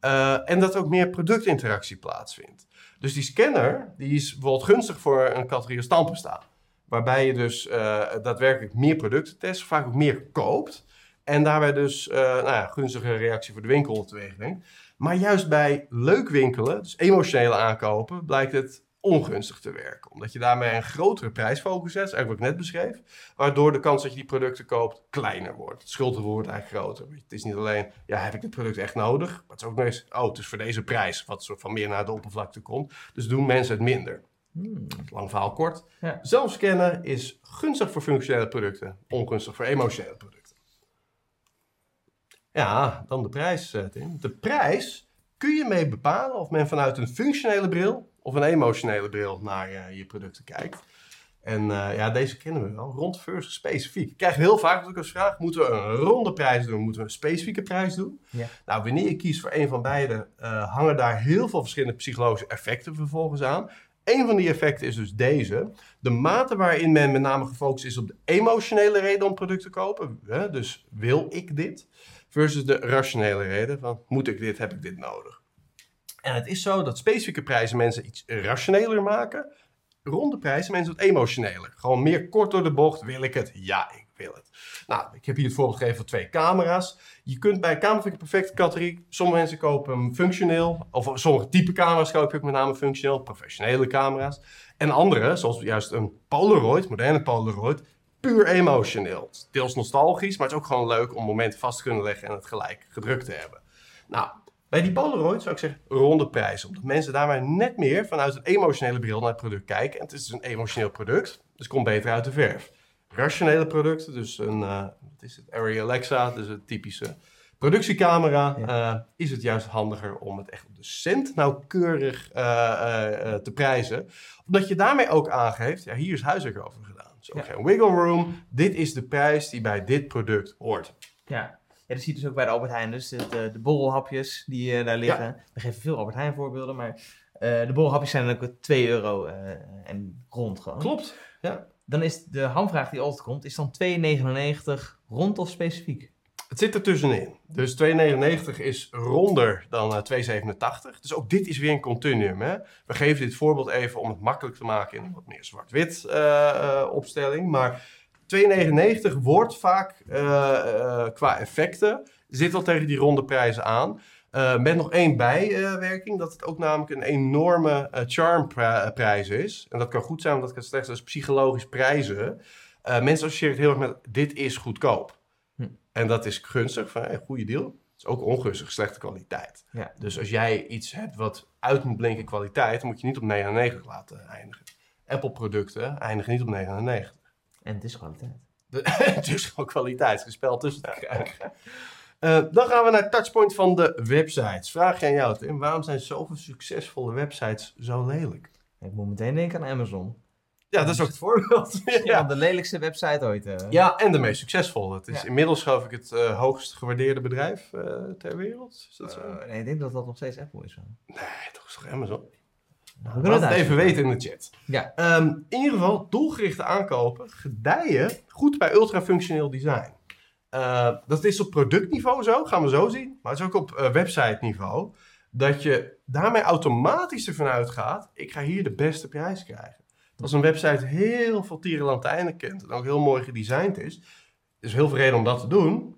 Uh, en dat ook meer productinteractie plaatsvindt. Dus die scanner die is bijvoorbeeld gunstig voor een categorie als. Waarbij je dus uh, daadwerkelijk meer producten test, vaak ook meer koopt. En daarbij dus uh, nou ja, gunstige reactie voor de winkel teweeg brengt. Maar juist bij leuk winkelen, dus emotionele aankopen, blijkt het ongunstig te werken. Omdat je daarmee een grotere prijsfocus zet, eigenlijk wat ik net beschreef. Waardoor de kans dat je die producten koopt kleiner wordt. Het schuldgevoel wordt eigenlijk groter. Het is niet alleen, ja, heb ik dit product echt nodig? Maar het is ook nog eens, oh, het is voor deze prijs. Wat soort van meer naar de oppervlakte komt. Dus doen mensen het minder.
Hmm.
Lang verhaal kort.
Ja.
Zelfscannen is gunstig voor functionele producten, ongunstig voor emotionele producten. Ja, dan de prijs, eh, Tim. De prijs kun je mee bepalen of men vanuit een functionele bril of een emotionele bril naar eh, je producten kijkt. En eh, ja, deze kennen we wel. Rond versus specifiek. Ik krijg heel vaak ook als vraag: moeten we een ronde prijs doen? Moeten we een specifieke prijs doen?
Ja.
Nou, wanneer je kiest voor een van beide, eh, hangen daar heel veel verschillende psychologische effecten vervolgens aan. Een van die effecten is dus deze. De mate waarin men met name gefocust is op de emotionele reden om product te kopen. Hè? Dus wil ik dit? Versus de rationele reden van moet ik dit, heb ik dit nodig? En het is zo dat specifieke prijzen mensen iets rationeler maken. Ronde prijzen mensen wat emotioneler. Gewoon meer kort door de bocht. Wil ik het? Ja, ik wil het. Nou, ik heb hier het voorbeeld gegeven van twee camera's. Je kunt bij camera vind ik perfecte categorie. Sommige mensen kopen functioneel. Of sommige type camera's koop ik met name functioneel. Professionele camera's. En andere, zoals juist een Polaroid, moderne Polaroid, puur emotioneel. Deels nostalgisch, maar het is ook gewoon leuk om momenten vast te kunnen leggen en het gelijk gedrukt te hebben. Nou, bij die Polaroid zou ik zeggen ronde prijs. Omdat mensen daarbij net meer vanuit een emotionele bril naar het product kijken. En het is dus een emotioneel product, dus het komt beter uit de verf. Rationele producten, dus een, eh, wat is het, Arri Alexa, dus een typische productiecamera,
Ja.
eh, is het juist handiger om het echt op de cent nauwkeurig eh, te prijzen. Omdat je daarmee ook aangeeft, ja, hier is huiswerk over gedaan. Dus
Ja.
geen wiggle room, dit is de prijs die bij dit product hoort.
Ja. Ja, dat je dus ook bij de Albert Heijn. Dus de, de, de borrelhapjes die eh, daar liggen. We geven veel Albert Heijn voorbeelden, maar eh, de borrelhapjes zijn dan ook 2 euro eh, en rond gewoon.
Klopt.
Dan is de hamvraag die altijd komt, is dan 2,99 rond of specifiek?
Het zit er tussenin. Dus 2,99 is ronder dan eh, 2,87. Dus ook dit is weer een continuum. Hè? We geven dit voorbeeld even om het makkelijk te maken in een wat meer zwart-wit eh, eh, opstelling. Maar 2,99 wordt vaak eh, eh, qua effecten, zit al tegen die ronde prijzen aan. Eh, met nog één bijwerking, dat het ook namelijk een enorme charmprijs is. En dat kan goed zijn, want dat kan slechts als psychologisch prijzen. Mensen associëren het heel erg met, dit is goedkoop.
Hm.
En dat is gunstig, van een goede deal. Het is ook ongunstig, slechte kwaliteit.
Ja.
Dus als jij iets hebt wat uit moet blinken kwaliteit, dan moet je niet op 99 laten eindigen. Apple-producten eindigen niet op 99.
En het is kwaliteit.
Het is gewoon kwaliteitsgespel tussen te krijgen. Eh, dan gaan we naar het touchpoint van de websites. Vraag je aan jou, Tim. Waarom zijn zoveel succesvolle websites zo lelijk?
Ik moet meteen denken aan Amazon.
Ja, dat is ook het voorbeeld.
Ja,
ja.
de lelijkste website ooit.
ja, en de meest succesvolle. Het is
Ja.
inmiddels, geloof ik, het eh, hoogst gewaardeerde bedrijf eh, ter wereld. Is dat zo?
Nee, ik denk dat dat nog steeds Apple is. hoor.
nee, toch is toch Amazon?
We
Laat het even weten in de chat.
Ja.
Ehm, in ieder geval, doelgerichte aankopen gedijen goed bij ultrafunctioneel design. Eh, dat is op productniveau zo, gaan we zo zien. Maar het is ook op eh, website niveau. Dat je daarmee automatisch ervan uitgaat, ik ga hier de beste prijs krijgen. Als een website heel veel tierenlantijnen kent en ook heel mooi gedesigned is, is heel veel reden om dat te doen.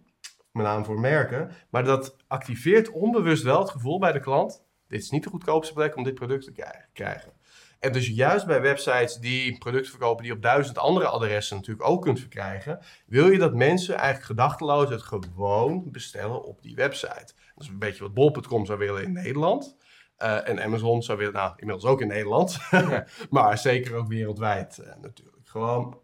Met name voor merken. Maar dat activeert onbewust wel het gevoel bij de klant, dit is niet de goedkoopste plek om dit product te krijgen-. En dus juist bij websites die producten verkopen die je op duizend andere adressen natuurlijk ook kunt verkrijgen, wil je dat mensen eigenlijk gedachteloos het gewoon bestellen op die website. Dat is een beetje wat bol.com zou willen in Nederland. Eh, en Amazon zou willen, nou inmiddels ook in Nederland, maar zeker ook wereldwijd eh, natuurlijk. Gewoon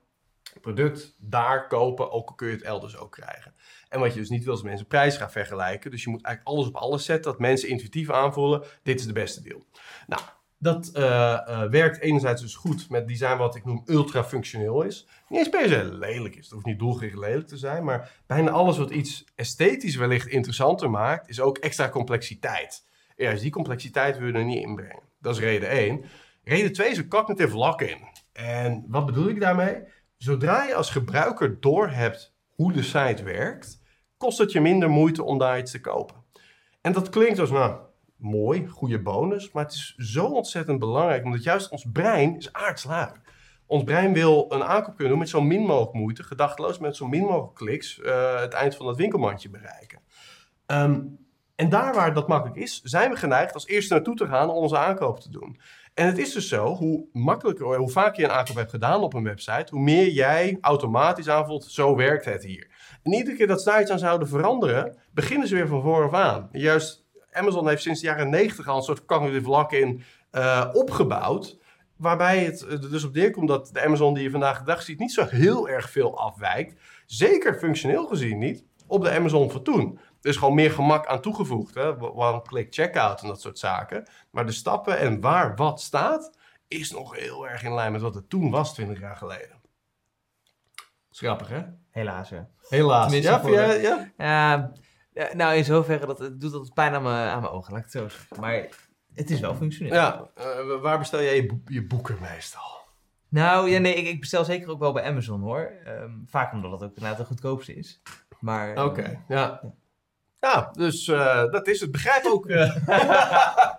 product daar kopen, ook al kun je het elders ook krijgen. En wat je dus niet wil, is mensen prijs gaan vergelijken. Dus je moet eigenlijk alles op alles zetten, dat mensen intuïtief aanvoelen, dit is de beste deal. Nou, dat eh, eh, werkt enerzijds dus goed met design wat ik noem ultra-functioneel is. Niet eens per se lelijk is, het hoeft niet doelgericht lelijk te zijn, maar bijna alles wat iets esthetisch wellicht interessanter maakt, is ook extra complexiteit. Ja, dus die complexiteit wil je er niet inbrengen. Dat is reden 1. Reden 2 is een cognitive lock-in. En wat bedoel ik daarmee? Zodra je als gebruiker doorhebt hoe de site werkt, kost het je minder moeite om daar iets te kopen. En dat klinkt als, nou, mooi, goede bonus, maar het is zo ontzettend belangrijk, omdat juist ons brein is aardslui. Ons brein wil een aankoop kunnen doen met zo min mogelijk moeite, gedachteloos met zo min mogelijk kliks, eh, het eind van dat winkelmandje bereiken. Ehm, En daar waar dat makkelijk is, zijn we geneigd als eerste naartoe te gaan om onze aankoop te doen. En het is dus zo, hoe makkelijker, hoe vaker je een aankoop hebt gedaan op een website, hoe meer jij automatisch aanvoelt, zo werkt het hier. En iedere keer dat ze daar iets aan zouden veranderen, beginnen ze weer van vooraf aan. Juist Amazon heeft sinds de jaren 90 al een soort cognitive lock-in uh, opgebouwd. Waarbij het er dus op neerkomt dat de Amazon die je vandaag de dag ziet niet zo heel erg veel afwijkt. Zeker functioneel gezien niet op de Amazon van toen. Er is gewoon meer gemak aan toegevoegd. One-click checkout en dat soort zaken. Maar de stappen en waar wat staat, is nog heel erg in lijn met wat het toen was 20 jaar geleden. Grappig, hè?
Helaas, ja.
Helaas.
Tenminste,
Ja,
voor
ja?
Ja, ja, nou in zoverre dat het doet dat pijn aan mijn, aan mijn ogen, laat ik het zo zeggen. Maar het is wel functioneel.
Ja, eh, waar bestel jij je, bo- je boeken meestal?
Nou, ja, nee, ik, ik bestel zeker ook wel bij Amazon hoor. Ehm, vaak omdat het ook inderdaad de goedkoopste is. Maar, ehm,
Oké, ja. Ja, dus eh, dat is het. Begrijp ook... we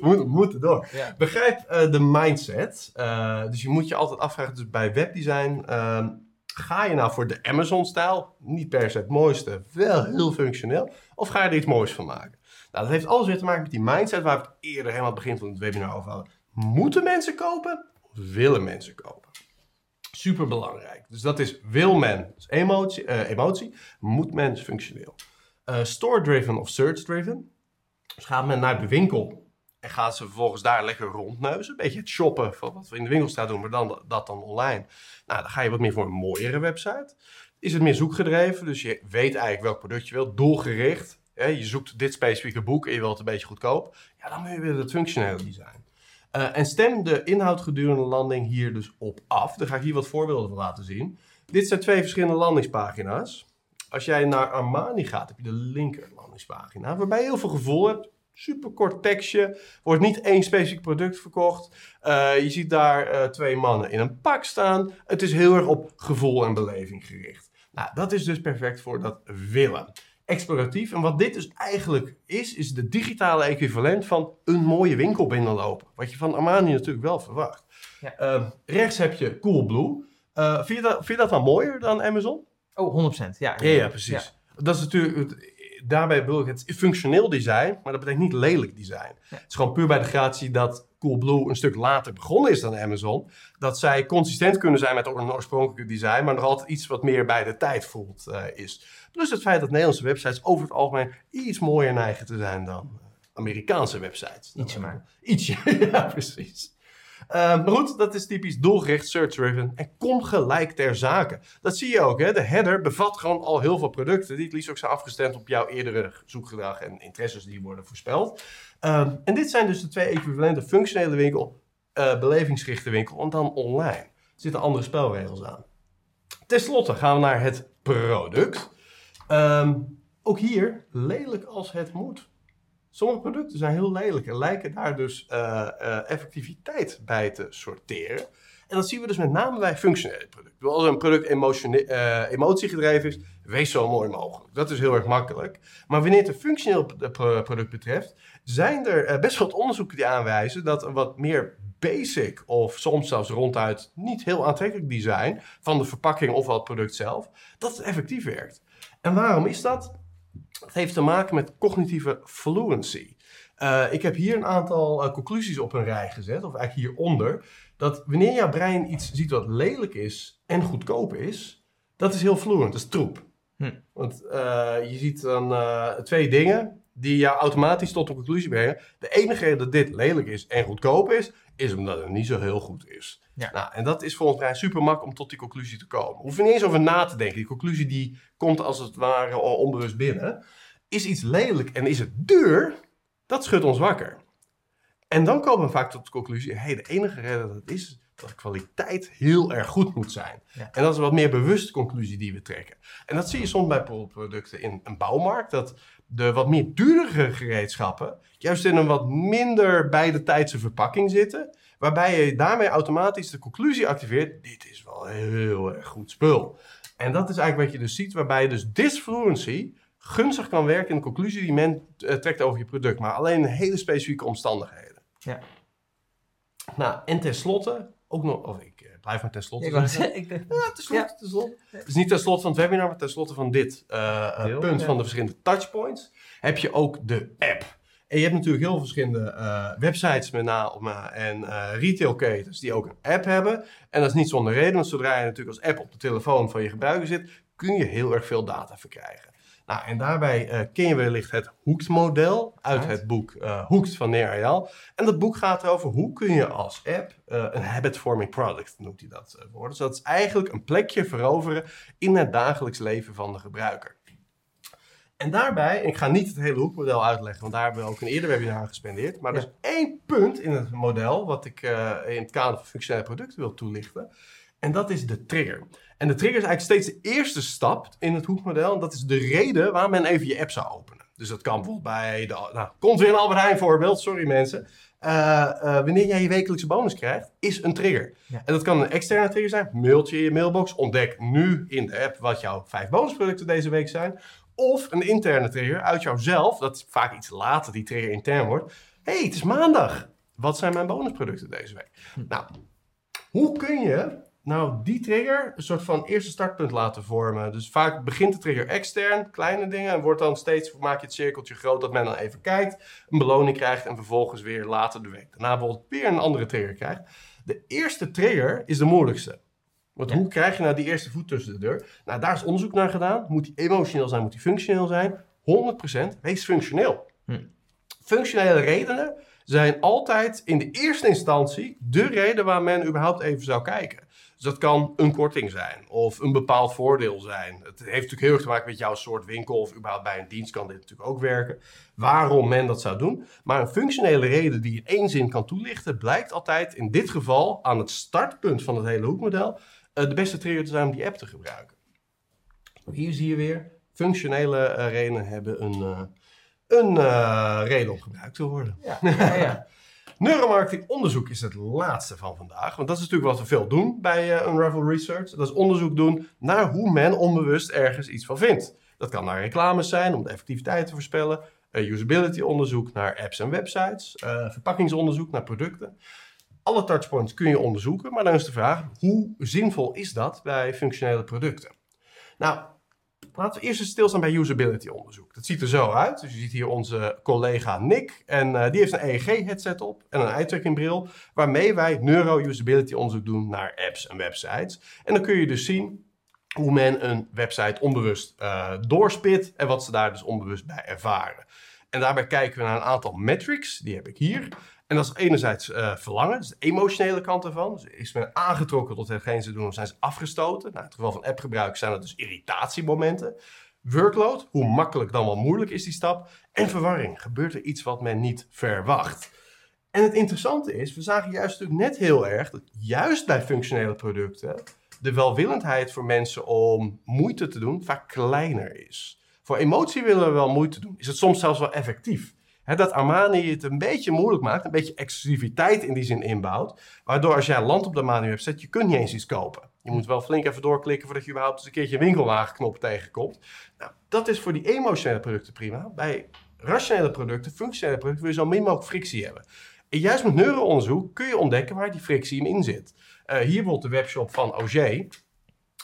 moeten- we moeten door.
Ja.
Begrijp eh, de mindset. Eh, dus je moet je altijd afvragen, dus bij webdesign... ehm, ga je nou voor de Amazon-stijl? Niet per se het mooiste, wel heel functioneel. Of ga je er iets moois van maken? Nou, dat heeft alles weer te maken met die mindset... waar we het eerder helemaal het begin van het webinar over hadden. Moeten mensen kopen? Of willen mensen kopen? Super belangrijk. Dus dat is wil men, dus emotie, eh, emotie moet men functioneel. Eh, Store-driven of search-driven. Dus gaat men naar de winkel en gaat ze vervolgens daar lekker rondneuzen. Een beetje het shoppen van wat we in de winkel staan doen, maar dan, dat dan online. Nou, dan ga je wat meer voor een mooiere website. Is het meer zoekgedreven, dus je weet eigenlijk welk product je wilt, doelgericht. Je zoekt dit specifieke boek en je wilt het een beetje goedkoop. Ja, dan moet je weer het functionele design. Eh, en stem de inhoud gedurende de landing hier dus op af. Daar ga ik hier wat voorbeelden van laten zien. Dit zijn twee verschillende landingspagina's. Als jij naar Armani gaat, heb je de linker landingspagina, waarbij je heel veel gevoel hebt. Super kort tekstje, wordt niet één specifiek product verkocht. Eh, je ziet daar eh, twee mannen in een pak staan. Het is heel erg op gevoel en beleving gericht. Nou, dat is dus perfect voor dat willen. Exploratief. En wat dit dus eigenlijk is, is de digitale equivalent van een mooie winkel binnenlopen. Wat je van Armani natuurlijk wel verwacht.
Ja.
Eh, rechts heb je Coolblue. Eh vind, je dat, vind je dat dan mooier dan Amazon?
Oh, 100%. Ja,
Ja, ja, precies. Dat is natuurlijk, daarbij bedoel ik, het functioneel design, maar dat betekent niet lelijk design. Het is gewoon puur bij de gratie dat Coolblue een stuk later begonnen is dan Amazon. Dat zij consistent kunnen zijn met een oorspronkelijke design, maar nog altijd iets wat meer bij de tijd voelt eh, is. Plus het feit dat Nederlandse websites over het algemeen iets mooier neigen te zijn dan eh, Amerikaanse websites.
Ietsje maar.
Ietsje, ja precies. Eh, maar goed, dat is typisch doelgericht, search-driven en kom gelijk ter zake. Dat zie je ook, hè? de header bevat gewoon al heel veel producten die het liefst ook zijn afgestemd op jouw eerdere zoekgedrag en interesses die worden voorspeld. Eh, en dit zijn dus de twee equivalente functionele winkel, eh, belevingsgerichte winkel en dan online. Er zitten andere spelregels aan. Ten slotte gaan we naar het product. Ehm, ook hier, lelijk als het moet. Sommige producten zijn heel lelijk en lijken daar dus eh, eh, effectiviteit bij te sorteren. En dat zien we dus met name bij functionele producten. Als een product eh, emotiegedreven is, wees zo mooi mogelijk. Dat is heel erg makkelijk. Maar wanneer het een functioneel product betreft, zijn er best wat onderzoeken die aanwijzen dat een wat meer basic of soms zelfs ronduit niet heel aantrekkelijk design van de verpakking of wel het product zelf, dat het effectief werkt. En waarom is dat? Het heeft te maken met cognitieve fluency. Eh, ik heb hier een aantal eh, conclusies op een rij gezet, of eigenlijk hieronder. Dat wanneer jouw brein iets ziet wat lelijk is en goedkoop is, dat is heel fluent, dat is troep.
Hm.
Want eh, je ziet dan twee dingen die jou automatisch tot de conclusie brengen. De enige reden dat dit lelijk is en goedkoop is, is omdat het niet zo heel goed is.
Ja.
Nou, en dat is ons brein super makkelijk om tot die conclusie te komen. Hoef je niet eens over na te denken. Die conclusie die komt als het ware onbewust binnen. Is iets lelijk en is het duur, dat schudt ons wakker. En dan komen we vaak tot de conclusie: hey, de enige reden dat het is, is dat de kwaliteit heel erg goed moet zijn.
Ja.
En dat is een wat meer bewuste conclusie die we trekken. En dat zie je soms bij producten in een bouwmarkt, dat de wat meer duurdere gereedschappen juist in een wat minder bij de tijdse verpakking zitten, waarbij je daarmee automatisch de conclusie activeert: dit is wel heel erg goed spul. En dat is eigenlijk wat je dus ziet, waarbij je dus disfluency gunstig kan werken in de conclusie die men eh, trekt over je product, maar alleen in hele specifieke omstandigheden.
Ja.
Nou, en tenslotte, ook nog, of ik eh, blijf maar tenslotte
Ik
zeggen.
zeggen, ik denk-
Ja, tenslotte, tenslotte. Dus niet tenslotte van het webinar, maar tenslotte van dit eh,
Deel,
punt
ja.
van de verschillende touchpoints, heb je ook de app. En je hebt natuurlijk heel veel verschillende eh, websites met name en eh retailketens die ook een app hebben. En dat is niet zonder reden, want zodra je natuurlijk als app op de telefoon van je gebruiker zit, kun je heel erg veel data verkrijgen. Nou, en daarbij eh, ken je wellicht het Hoekt-model uit
Right.
het boek eh Hoekt van Neer Ayal. En dat boek gaat erover hoe kun je als app eh, een habit-forming product, noemt hij dat eh, worden. Dus dat is eigenlijk een plekje veroveren in het dagelijks leven van de gebruiker. En daarbij, ik ga niet het hele hoekmodel uitleggen, want daar hebben we ook een eerder webinar aan gespendeerd. Maar er is één punt in het model wat ik eh, in het kader van functionele producten wil toelichten. En dat is de trigger. En de trigger is eigenlijk steeds de eerste stap in het hoekmodel. En dat is de reden waar men even je app zou openen. Dus dat kan bijvoorbeeld bij de... Nou, komt weer een Albert Heijn voorbeeld, sorry mensen. Eh, eh, wanneer jij je wekelijkse bonus krijgt, is een trigger.
Ja.
En dat kan een externe trigger zijn. Mailtje in je mailbox. Ontdek nu in de app wat jouw vijf bonusproducten deze week zijn. Of een interne trigger uit jouzelf. Dat is vaak iets later die trigger intern wordt. Hé, hey, het is maandag. Wat zijn mijn bonusproducten deze week? Nou, hoe kun je nou die trigger een soort van eerste startpunt laten vormen? Dus vaak begint de trigger extern, kleine dingen, en wordt dan steeds, maak je het cirkeltje groot, dat men dan even kijkt, een beloning krijgt en vervolgens weer later de week daarna bijvoorbeeld weer een andere trigger krijgt. De eerste trigger is de moeilijkste. Want
Ja.
hoe krijg je nou die eerste voet tussen de deur? Nou, daar is onderzoek naar gedaan. Moet die emotioneel zijn, moet die functioneel zijn? 100% wees functioneel.
Hm.
Functionele redenen zijn altijd in de eerste instantie de reden waar men überhaupt even zou kijken. Dus dat kan een korting zijn of een bepaald voordeel zijn. Het heeft natuurlijk heel erg te maken met jouw soort winkel of überhaupt bij een dienst kan dit natuurlijk ook werken. Waarom men dat zou doen. Maar een functionele reden die je in één zin kan toelichten, blijkt altijd in dit geval aan het startpunt van het hele hoekmodel de beste trigger te zijn om die app te gebruiken. Hier zie je weer, functionele eh, redenen hebben een, eh, een eh, reden om gebruikt te worden.
Ja, ja, ja.
Neuromarketing onderzoek is het laatste van vandaag. Want dat is natuurlijk wat we veel doen bij eh, Unravel Research. Dat is onderzoek doen naar hoe men onbewust ergens iets van vindt. Dat kan naar reclames zijn om de effectiviteit te voorspellen. eh, usability onderzoek naar apps en websites. eh, verpakkingsonderzoek naar producten. Alle touchpoints kun je onderzoeken. Maar dan is de vraag, hoe zinvol is dat bij functionele producten? Nou, Laten we eerst eens stilstaan bij usability onderzoek. Dat ziet er zo uit. Dus je ziet hier onze collega Nick. En eh, die heeft een EEG-headset op en een eye-tracking-bril. Waarmee wij neuro-usability onderzoek doen naar apps en websites. En dan kun je dus zien hoe men een website onbewust eh, doorspit. En wat ze daar dus onbewust bij ervaren. En daarbij kijken we naar een aantal metrics. Die heb ik hier. En dat is enerzijds eh, verlangen, dus de emotionele kant ervan. Is men aangetrokken tot hetgeen ze doen of zijn ze afgestoten? Nou, in het geval van appgebruik zijn dat dus irritatiemomenten. Workload, hoe makkelijk dan wel moeilijk is die stap. En verwarring, gebeurt er iets wat men niet verwacht? En het interessante is, we zagen juist natuurlijk net heel erg dat juist bij functionele producten de welwillendheid voor mensen om moeite te doen vaak kleiner is. Voor emotie willen we wel moeite doen. Is het soms zelfs wel effectief. Dat Armani het een beetje moeilijk maakt, een beetje exclusiviteit in die zin inbouwt. Waardoor als jij land op de Armani website, je kunt niet eens iets kopen. Je moet wel flink even doorklikken voordat je überhaupt eens een keertje een winkelwagenknop tegenkomt. Nou, dat is voor die emotionele producten prima. Bij rationele producten, functionele producten, wil je zo min mogelijk frictie hebben. En juist met neuroonderzoek kun je ontdekken waar die frictie in zit. Eh, hier bijvoorbeeld de webshop van Auger.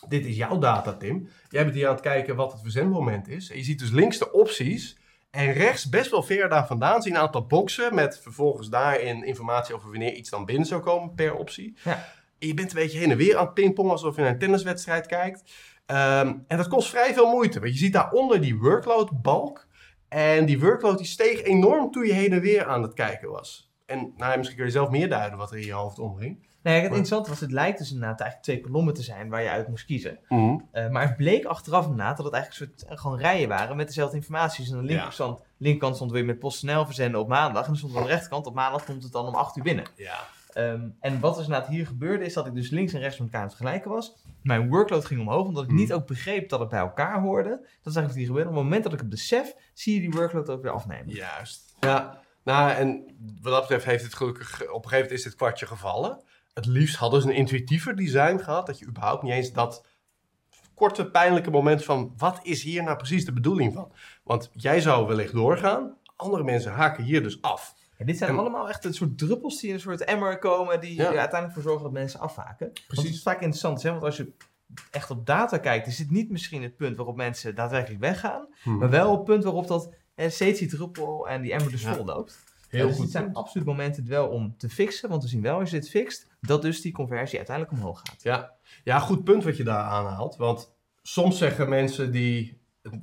Dit is jouw data, Tim. Jij bent hier aan het kijken wat het verzendmoment is. En je ziet dus links de opties. En rechts, best wel ver daar vandaan, zie je een aantal boxen. Met vervolgens daarin informatie over wanneer iets dan binnen zou komen per optie.
Ja.
En je bent een beetje heen en weer aan het pingpongen alsof je naar een tenniswedstrijd kijkt. Ehm, en dat kost vrij veel moeite. Want je ziet daaronder die workload-balk. En die workload die steeg enorm toen je heen en weer aan het kijken was. En nou, misschien kun je zelf meer duiden wat er in je hoofd omging.
Nee, het interessante was, het lijkt dus inderdaad eigenlijk twee kolommen te zijn waar je uit moest kiezen.
Mhm.
Eh, maar het bleek achteraf inderdaad dat het eigenlijk soort gewoon rijen waren met dezelfde informatie. Dus aan de linkerkant, stond, linkerkant stond je met PostNL verzenden op maandag. En dan stond aan de rechterkant op maandag komt het dan om 8 uur binnen.
Ja.
Ehm, en wat dus inderdaad hier gebeurde is dat ik dus links en rechts met elkaar aan het vergelijken was. Mijn workload ging omhoog omdat ik
Mhm.
niet ook begreep dat het bij elkaar hoorde. Dat is eigenlijk wat hier gebeurde. Op het moment dat ik het besef, zie je die workload ook weer afnemen.
Juist. Ja, nou en wat dat betreft heeft het gelukkig, op een gegeven moment is dit kwartje gevallen. Het liefst hadden ze een intuïtiever design gehad, dat je überhaupt niet eens dat korte pijnlijke moment van, wat is hier nou precies de bedoeling van? Want jij zou wellicht doorgaan, andere mensen haken hier dus af.
En dit zijn
En-
allemaal echt een soort druppels die in een soort emmer komen, die
Ja.
er uiteindelijk voor zorgen dat mensen afhaken. Want
Precies.
het is vaak interessant, hè? want als je echt op data kijkt, is dit niet misschien het punt waarop mensen daadwerkelijk weggaan,
Hm.
maar wel het punt waarop dat eh, steeds die druppel en die emmer dus
Ja.
vol loopt.
Heel
dus
goed.
dit zijn absoluut momenten wel om te fixen, want we zien wel als je dit fixt, dat dus die conversie uiteindelijk omhoog gaat.
Ja. ja, goed punt wat je daar aanhaalt. Want soms zeggen mensen die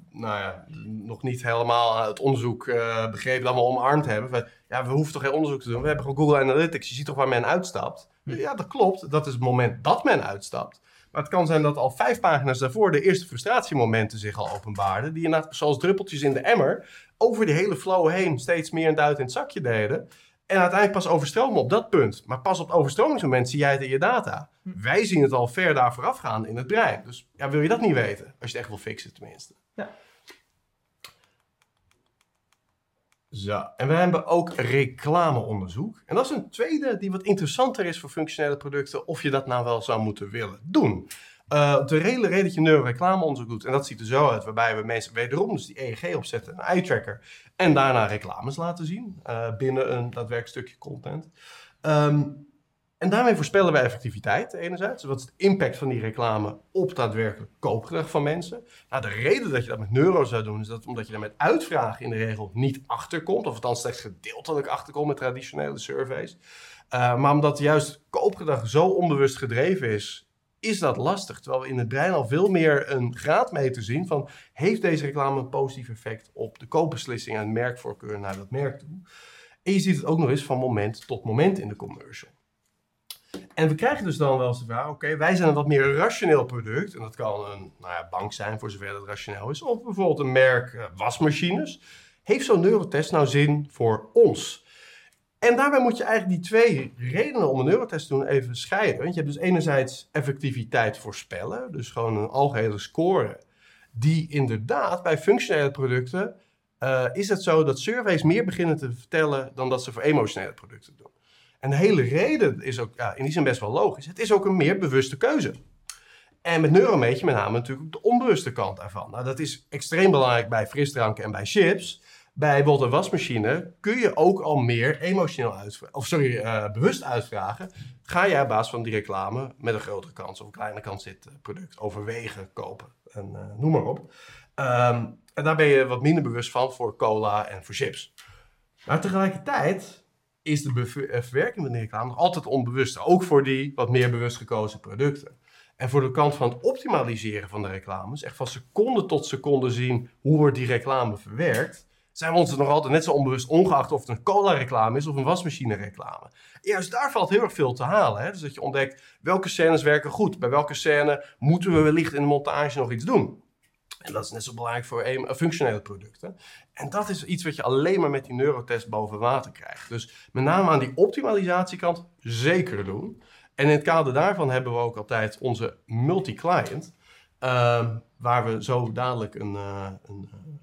nou ja, nog niet helemaal het onderzoek eh, begrepen, allemaal omarmd hebben. Van, ja, we hoeven toch geen onderzoek te doen. We hebben gewoon Google Analytics. Je ziet toch waar men uitstapt.
Hm.
Ja, dat klopt. Dat is het moment dat men uitstapt. Maar het kan zijn dat al vijf pagina's daarvoor de eerste frustratiemomenten zich al openbaarden. Die inderdaad, zoals druppeltjes in de emmer, over die hele flow heen steeds meer een duit in het zakje deden. En uiteindelijk pas overstromen op dat punt. Maar pas op het overstromingsmoment zie jij het in je data.
Hm.
Wij zien het al ver daar vooraf gaan in het brein. Dus ja, wil je dat niet weten? Als je het echt wil fixen tenminste.
Ja.
Zo, en we hebben ook reclameonderzoek. En dat is een tweede die wat interessanter is voor functionele producten, of je dat nou wel zou moeten willen doen. Eh, de hele reden dat je neuroreclameonderzoek doet, en dat ziet er zo uit, waarbij we mensen wederom dus die EEG opzetten, een eye tracker, en daarna reclames laten zien eh, binnen een daadwerkelijk stukje content. Ehm, en daarmee voorspellen we effectiviteit enerzijds. Wat is de impact van die reclame op daadwerkelijk koopgedrag van mensen? Nou, de reden dat je dat met neuro zou doen, is dat omdat je daar met uitvragen in de regel niet achterkomt. Of althans slechts gedeeltelijk achterkomt met traditionele surveys. Uh, maar omdat juist koopgedrag zo onbewust gedreven is, is dat lastig. Terwijl we in het brein al veel meer een graadmeter zien van... heeft deze reclame een positief effect op de koopbeslissing en merkvoorkeur naar dat merk toe? En je ziet het ook nog eens van moment tot moment in de commercial. En we krijgen dus dan wel eens de vraag, oké, wij zijn een wat meer rationeel product. En dat kan een nou ja, bank zijn, voor zover dat rationeel is. Of bijvoorbeeld een merk uh, wasmachines. Heeft zo'n neurotest nou zin voor ons? En daarbij moet je eigenlijk die twee redenen om een neurotest te doen even scheiden. Want je hebt dus enerzijds effectiviteit voorspellen. Dus gewoon een algehele score. Die inderdaad bij functionele producten... Uh, is het zo dat surveys meer beginnen te vertellen dan dat ze voor emotionele producten doen. En de hele reden is ook ja, in die zin best wel logisch. Het is ook een meer bewuste keuze. En met neuro meet je met name natuurlijk de onbewuste kant daarvan. Nou, dat is extreem belangrijk bij frisdranken en bij chips. Bij bijvoorbeeld een wasmachine kun je ook al meer emotioneel uitvragen, of sorry, uh, bewust uitvragen. Ga jij op basis van die reclame met een grotere kans of een kleine kans dit uh, product overwegen, kopen en uh, noem maar op. Um, en daar ben je wat minder bewust van voor cola en voor chips. Maar tegelijkertijd is de verwerking van die reclame nog altijd onbewust. Ook voor die wat meer bewust gekozen producten. En voor de kant van het optimaliseren van de reclames, echt van seconde tot seconde zien hoe wordt die reclame verwerkt, zijn we ons nog altijd net zo onbewust, ongeacht of het een cola-reclame is of een wasmachine-reclame. Juist daar valt heel erg veel te halen. Hè? Dus dat je ontdekt welke scènes werken goed, bij welke scène moeten we wellicht in de montage nog iets doen. En dat is net zo belangrijk voor functionele producten. En dat is iets wat je alleen maar met die neurotest boven water krijgt. Dus met name aan die optimalisatiekant zeker doen. En in het kader daarvan hebben we ook altijd onze multi-client. Uh, waar we zo dadelijk een, uh, een, een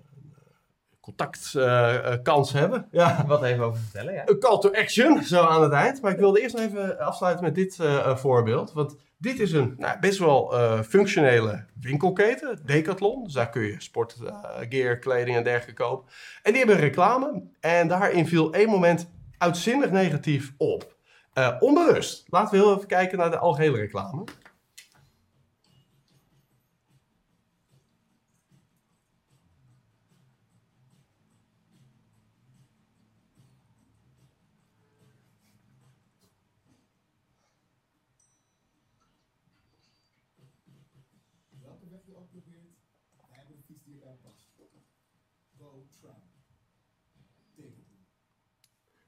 contactkans uh, hebben.
Ja. Wat even over vertellen, ja.
Een call to action, zo aan het eind. Maar ik wilde eerst nog even afsluiten met dit voorbeeld. Want dit is een nou, best wel uh, functionele winkelketen, Decathlon. Dus daar kun je sportgear, kleding en dergelijke kopen. En die hebben reclame. En daarin viel één moment uitzinnig negatief op. Uh, onbewust. Laten we heel even kijken naar de algehele reclame.
Welke weg je ook probeert, wij hebben een fiets die erbij past. Go try. Decathlon.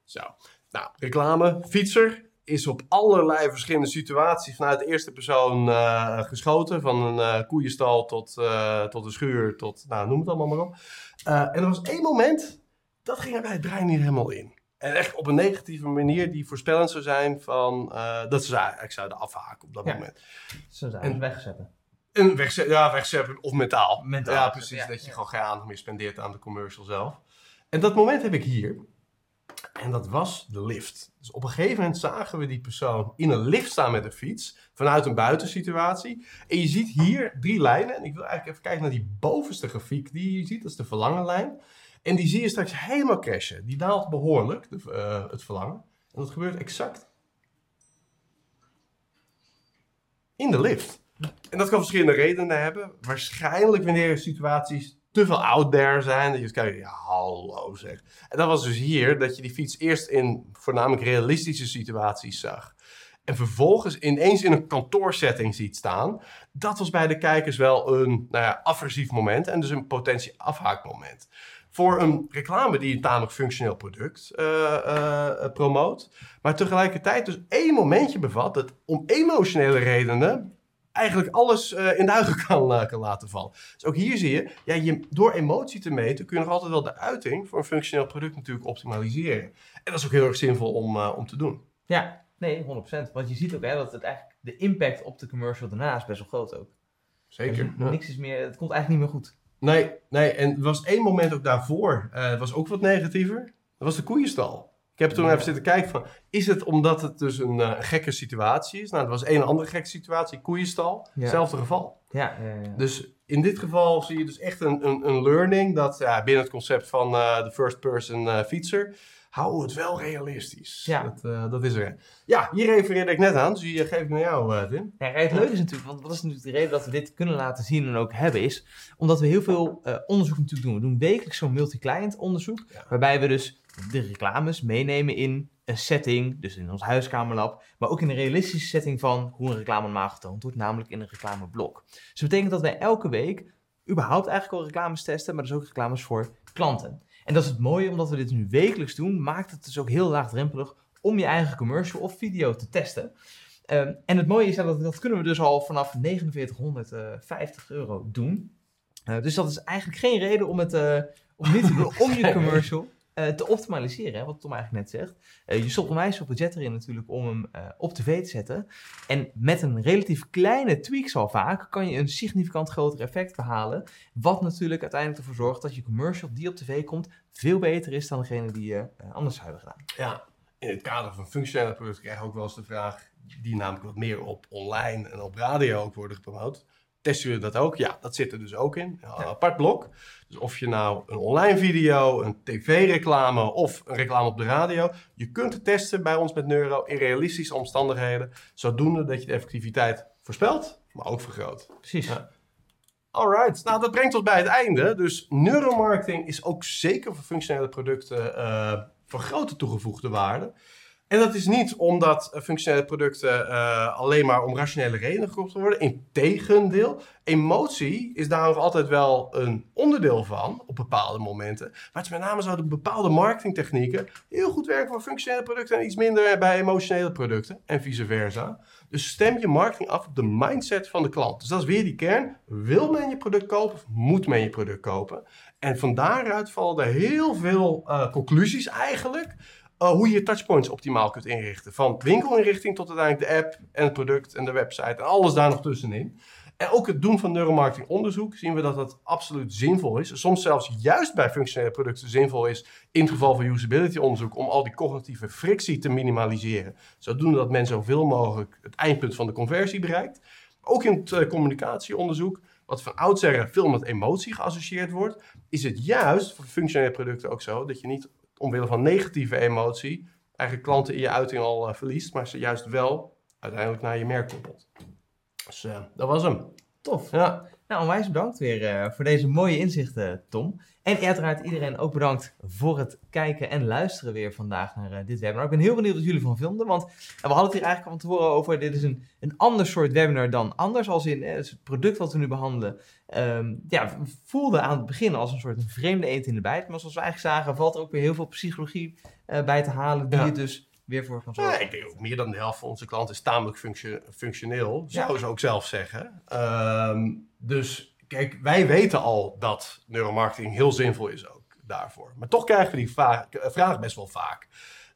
Zo. Nou, reclame, fietser is op allerlei verschillende situaties vanuit de eerste persoon uh, geschoten. Van een uh, koeienstal tot, uh, tot een schuur, tot, nou, noem het allemaal maar op. Eh, en er was één moment, dat ging er bij het brein niet helemaal in. En echt op een negatieve manier die voorspellend zou zijn van, eh, dat ze eigenlijk zouden afhaken op dat
Ja.
moment.
Ze zijn
En-
het wegzetten.
En wegze ja, wegzetten of mentaal.
Mentaal.
Ja, precies.
Ja,
dat je
ja.
gewoon geen aandacht meer spendeert aan de commercial zelf. En dat moment heb ik hier. En dat was de lift. Dus op een gegeven moment zagen we die persoon in een lift staan met een fiets. Vanuit een buitensituatie. En je ziet hier drie lijnen. En ik wil eigenlijk even kijken naar die bovenste grafiek die je ziet. Dat is de verlangenlijn. En die zie je straks helemaal crashen. Die daalt behoorlijk, de, eh, het verlangen. En dat gebeurt exact in de lift. En dat kan verschillende redenen hebben. Waarschijnlijk wanneer situaties te veel out there zijn. Dat je kijkt, ja, hallo zeg. En dat was dus hier, dat je die fiets eerst in voornamelijk realistische situaties zag. En vervolgens ineens in een kantoorsetting ziet staan. Dat was bij de kijkers wel een nou ja, aversief moment en dus een potentie afhaakmoment. Voor een reclame die een tamelijk functioneel product uh, promoot. Maar tegelijkertijd dus één momentje bevat dat om emotionele redenen eigenlijk alles uh, in duigen kan, kan laten vallen. Dus ook hier zie je, ja, je, door emotie te meten kun je nog altijd wel de uiting voor een functioneel product natuurlijk optimaliseren. En dat is ook heel erg zinvol om, om te doen.
Ja, Nee, 100%. Want je ziet ook hè, dat het eigenlijk de impact op de commercial daarna is best wel groot ook.
Zeker.
Ja. Niks is meer, het komt eigenlijk niet meer goed.
Nee, nee. En er was één moment ook daarvoor, was ook wat negatiever. Dat was de koeienstal. Ik heb toen ja. even zitten kijken van, is het omdat het dus een, uh, gekke situatie is? Nou, dat was één andere gekke situatie, koeienstal. Ja. Hetzelfde geval.
Ja, ja,
Dus in dit geval zie je dus echt een, een, een learning dat binnen het concept van uh, de first person fietser hou het wel realistisch.
Ja.
Dat, uh, dat is er. Ja, hier refereerde ik net aan, dus die geef ik naar jou, uh, Tim.
Ja, het leuke is natuurlijk, want wat is natuurlijk de reden dat we dit kunnen laten zien en ook hebben, is omdat we heel veel uh, onderzoek natuurlijk doen. We doen wekelijks zo'n multi-client onderzoek, ja. waarbij we dus de reclames meenemen in een setting, dus in ons huiskamerlab, maar ook in een realistische setting van hoe een reclame normaal getoond wordt, namelijk in een reclameblok. Dus dat betekent dat wij elke week überhaupt eigenlijk al reclames testen, maar dus ook reclames voor klanten. En dat is het mooie, omdat we dit nu wekelijks doen, maakt het dus ook heel laagdrempelig om je eigen commercial of video te testen. Um, en het mooie is dat dat kunnen we dus al vanaf 4950 euro doen. Uh, dus dat is eigenlijk geen reden om het uh, om niet te doen om je commercial te optimaliseren, hè, wat Tom eigenlijk net zegt. Uh, je stopt onwijs veel budget erin natuurlijk om hem uh, op tv te zetten. En met een relatief kleine tweaks al vaak kan je een significant groter effect behalen. Wat natuurlijk uiteindelijk ervoor zorgt dat je commercial die op tv komt veel beter is dan degene die je anders zou hebben gedaan.
Ja, in het kader van functionele producten krijg je ook wel eens de vraag, die namelijk wat meer op online en op radio ook worden gepromoot. Testen jullie dat ook? Ja, dat zit er dus ook in. Een apart blok. Dus of je nou een online video, een tv-reclame of een reclame op de radio. Je kunt het testen bij ons met Neuro in realistische omstandigheden. Zodoende dat je de effectiviteit voorspelt, maar ook vergroot.
Precies. Ja.
Alright, nou dat brengt ons bij het einde. Dus neuromarketing is ook zeker voor functionele producten uh, van grote toegevoegde waarde. En dat is niet omdat functionele producten uh, alleen maar om rationele redenen gekocht worden. Integendeel, emotie is daar nog altijd wel een onderdeel van op bepaalde momenten. Maar het is met name zo dat bepaalde marketingtechnieken heel goed werken voor functionele producten en iets minder bij emotionele producten en vice versa. Dus stem je marketing af op de mindset van de klant. Dus dat is weer die kern. Wil men je product kopen of moet men je product kopen? En van daaruit vallen er heel veel uh, conclusies eigenlijk. Uh, hoe je je touchpoints optimaal kunt inrichten. Van winkelinrichting tot uiteindelijk de app en het product en de website en alles daar nog tussenin. En ook het doen van neuromarketing onderzoek zien we dat dat absoluut zinvol is. Soms zelfs juist bij functionele producten zinvol is in het geval van usability onderzoek om al die cognitieve frictie te minimaliseren. Zodoende dat men zoveel mogelijk het eindpunt van de conversie bereikt. Ook in het uh, communicatieonderzoek, wat van oudsher veel met emotie geassocieerd wordt, is het juist voor functionele producten ook zo dat je niet omwille van negatieve emotie eigenlijk klanten in je uiting al uh, verliest, maar ze juist wel uiteindelijk naar je merk koppelt. Dus uh, dat was hem.
Tof.
Ja.
Nou, onwijs bedankt weer uh, voor deze mooie inzichten, Tom. En uiteraard iedereen ook bedankt voor het kijken en luisteren weer vandaag naar uh, dit webinar. Ik ben heel benieuwd wat jullie van filmden, want we hadden het hier eigenlijk van tevoren over, dit is een, een ander soort webinar dan anders, als in het product wat we nu behandelen, um, ja, voelde aan het begin als een soort een vreemde eend in de bijt. Maar zoals we eigenlijk zagen, valt er ook weer heel veel psychologie bij te halen, die
Ja.
het dus weer voor kan zorgen.
Ja, ik denk ook meer dan de helft van onze klanten is tamelijk functio- functioneel, zou
Ja.
ze ook zelf zeggen. Ehm, dus kijk, wij weten al dat neuromarketing heel zinvol is ook daarvoor. Maar toch krijgen we die vraag best wel vaak.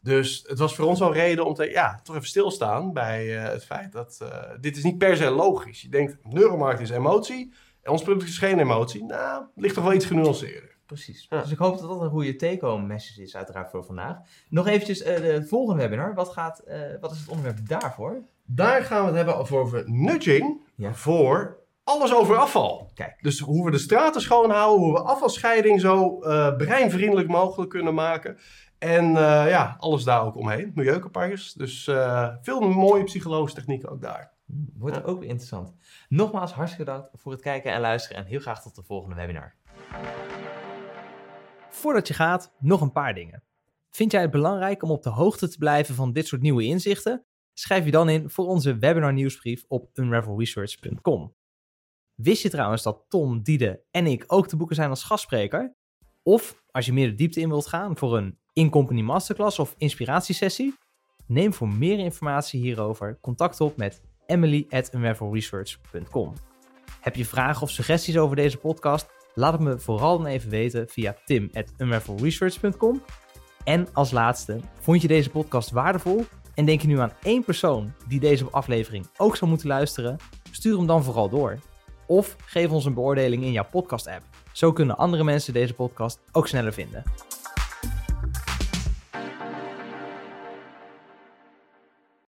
Dus het was voor ons wel reden om te, ja, toch even stilstaan bij eh, het feit dat eh, dit is niet per se logisch. Je denkt, neuromarketing is emotie en ons product is geen emotie. Nou, ligt toch wel iets genuanceerder.
Precies.
Ja.
Dus ik hoop dat dat een goede take-home message is, uiteraard voor vandaag. Nog eventjes eh, de volgende webinar. Wat, gaat, eh, wat is het onderwerp daarvoor?
Daar gaan we het hebben over nudging
Ja.
voor Alles over afval.
Kijk.
Dus hoe we de straten schoonhouden, hoe we afvalscheiding zo eh, breinvriendelijk mogelijk kunnen maken. En ja, alles daar ook omheen. Milieucampagnes. Dus veel mooie psychologische technieken ook daar.
Wordt
Ja.
ook weer interessant. Nogmaals, hartstikke bedankt voor het kijken en luisteren. En heel graag tot de volgende webinar. Voordat je gaat, nog een paar dingen. Vind jij het belangrijk om op de hoogte te blijven van dit soort nieuwe inzichten? Schrijf je dan in voor onze webinar nieuwsbrief op unravelresearch.com. Wist je trouwens dat Tom, Diede en ik ook te boeken zijn als gastspreker? Of als je meer de diepte in wilt gaan voor een in-company masterclass of inspiratiesessie? Neem voor meer informatie hierover contact op met emily at. Heb je vragen of suggesties over deze podcast? Laat het me vooral dan even weten via tim at unravelresearch.com. En als laatste, vond je deze podcast waardevol en denk je nu aan één persoon die deze aflevering ook zou moeten luisteren? Stuur hem dan vooral door. Of geef ons een beoordeling in jouw podcast-app. Zo kunnen andere mensen deze podcast ook sneller vinden.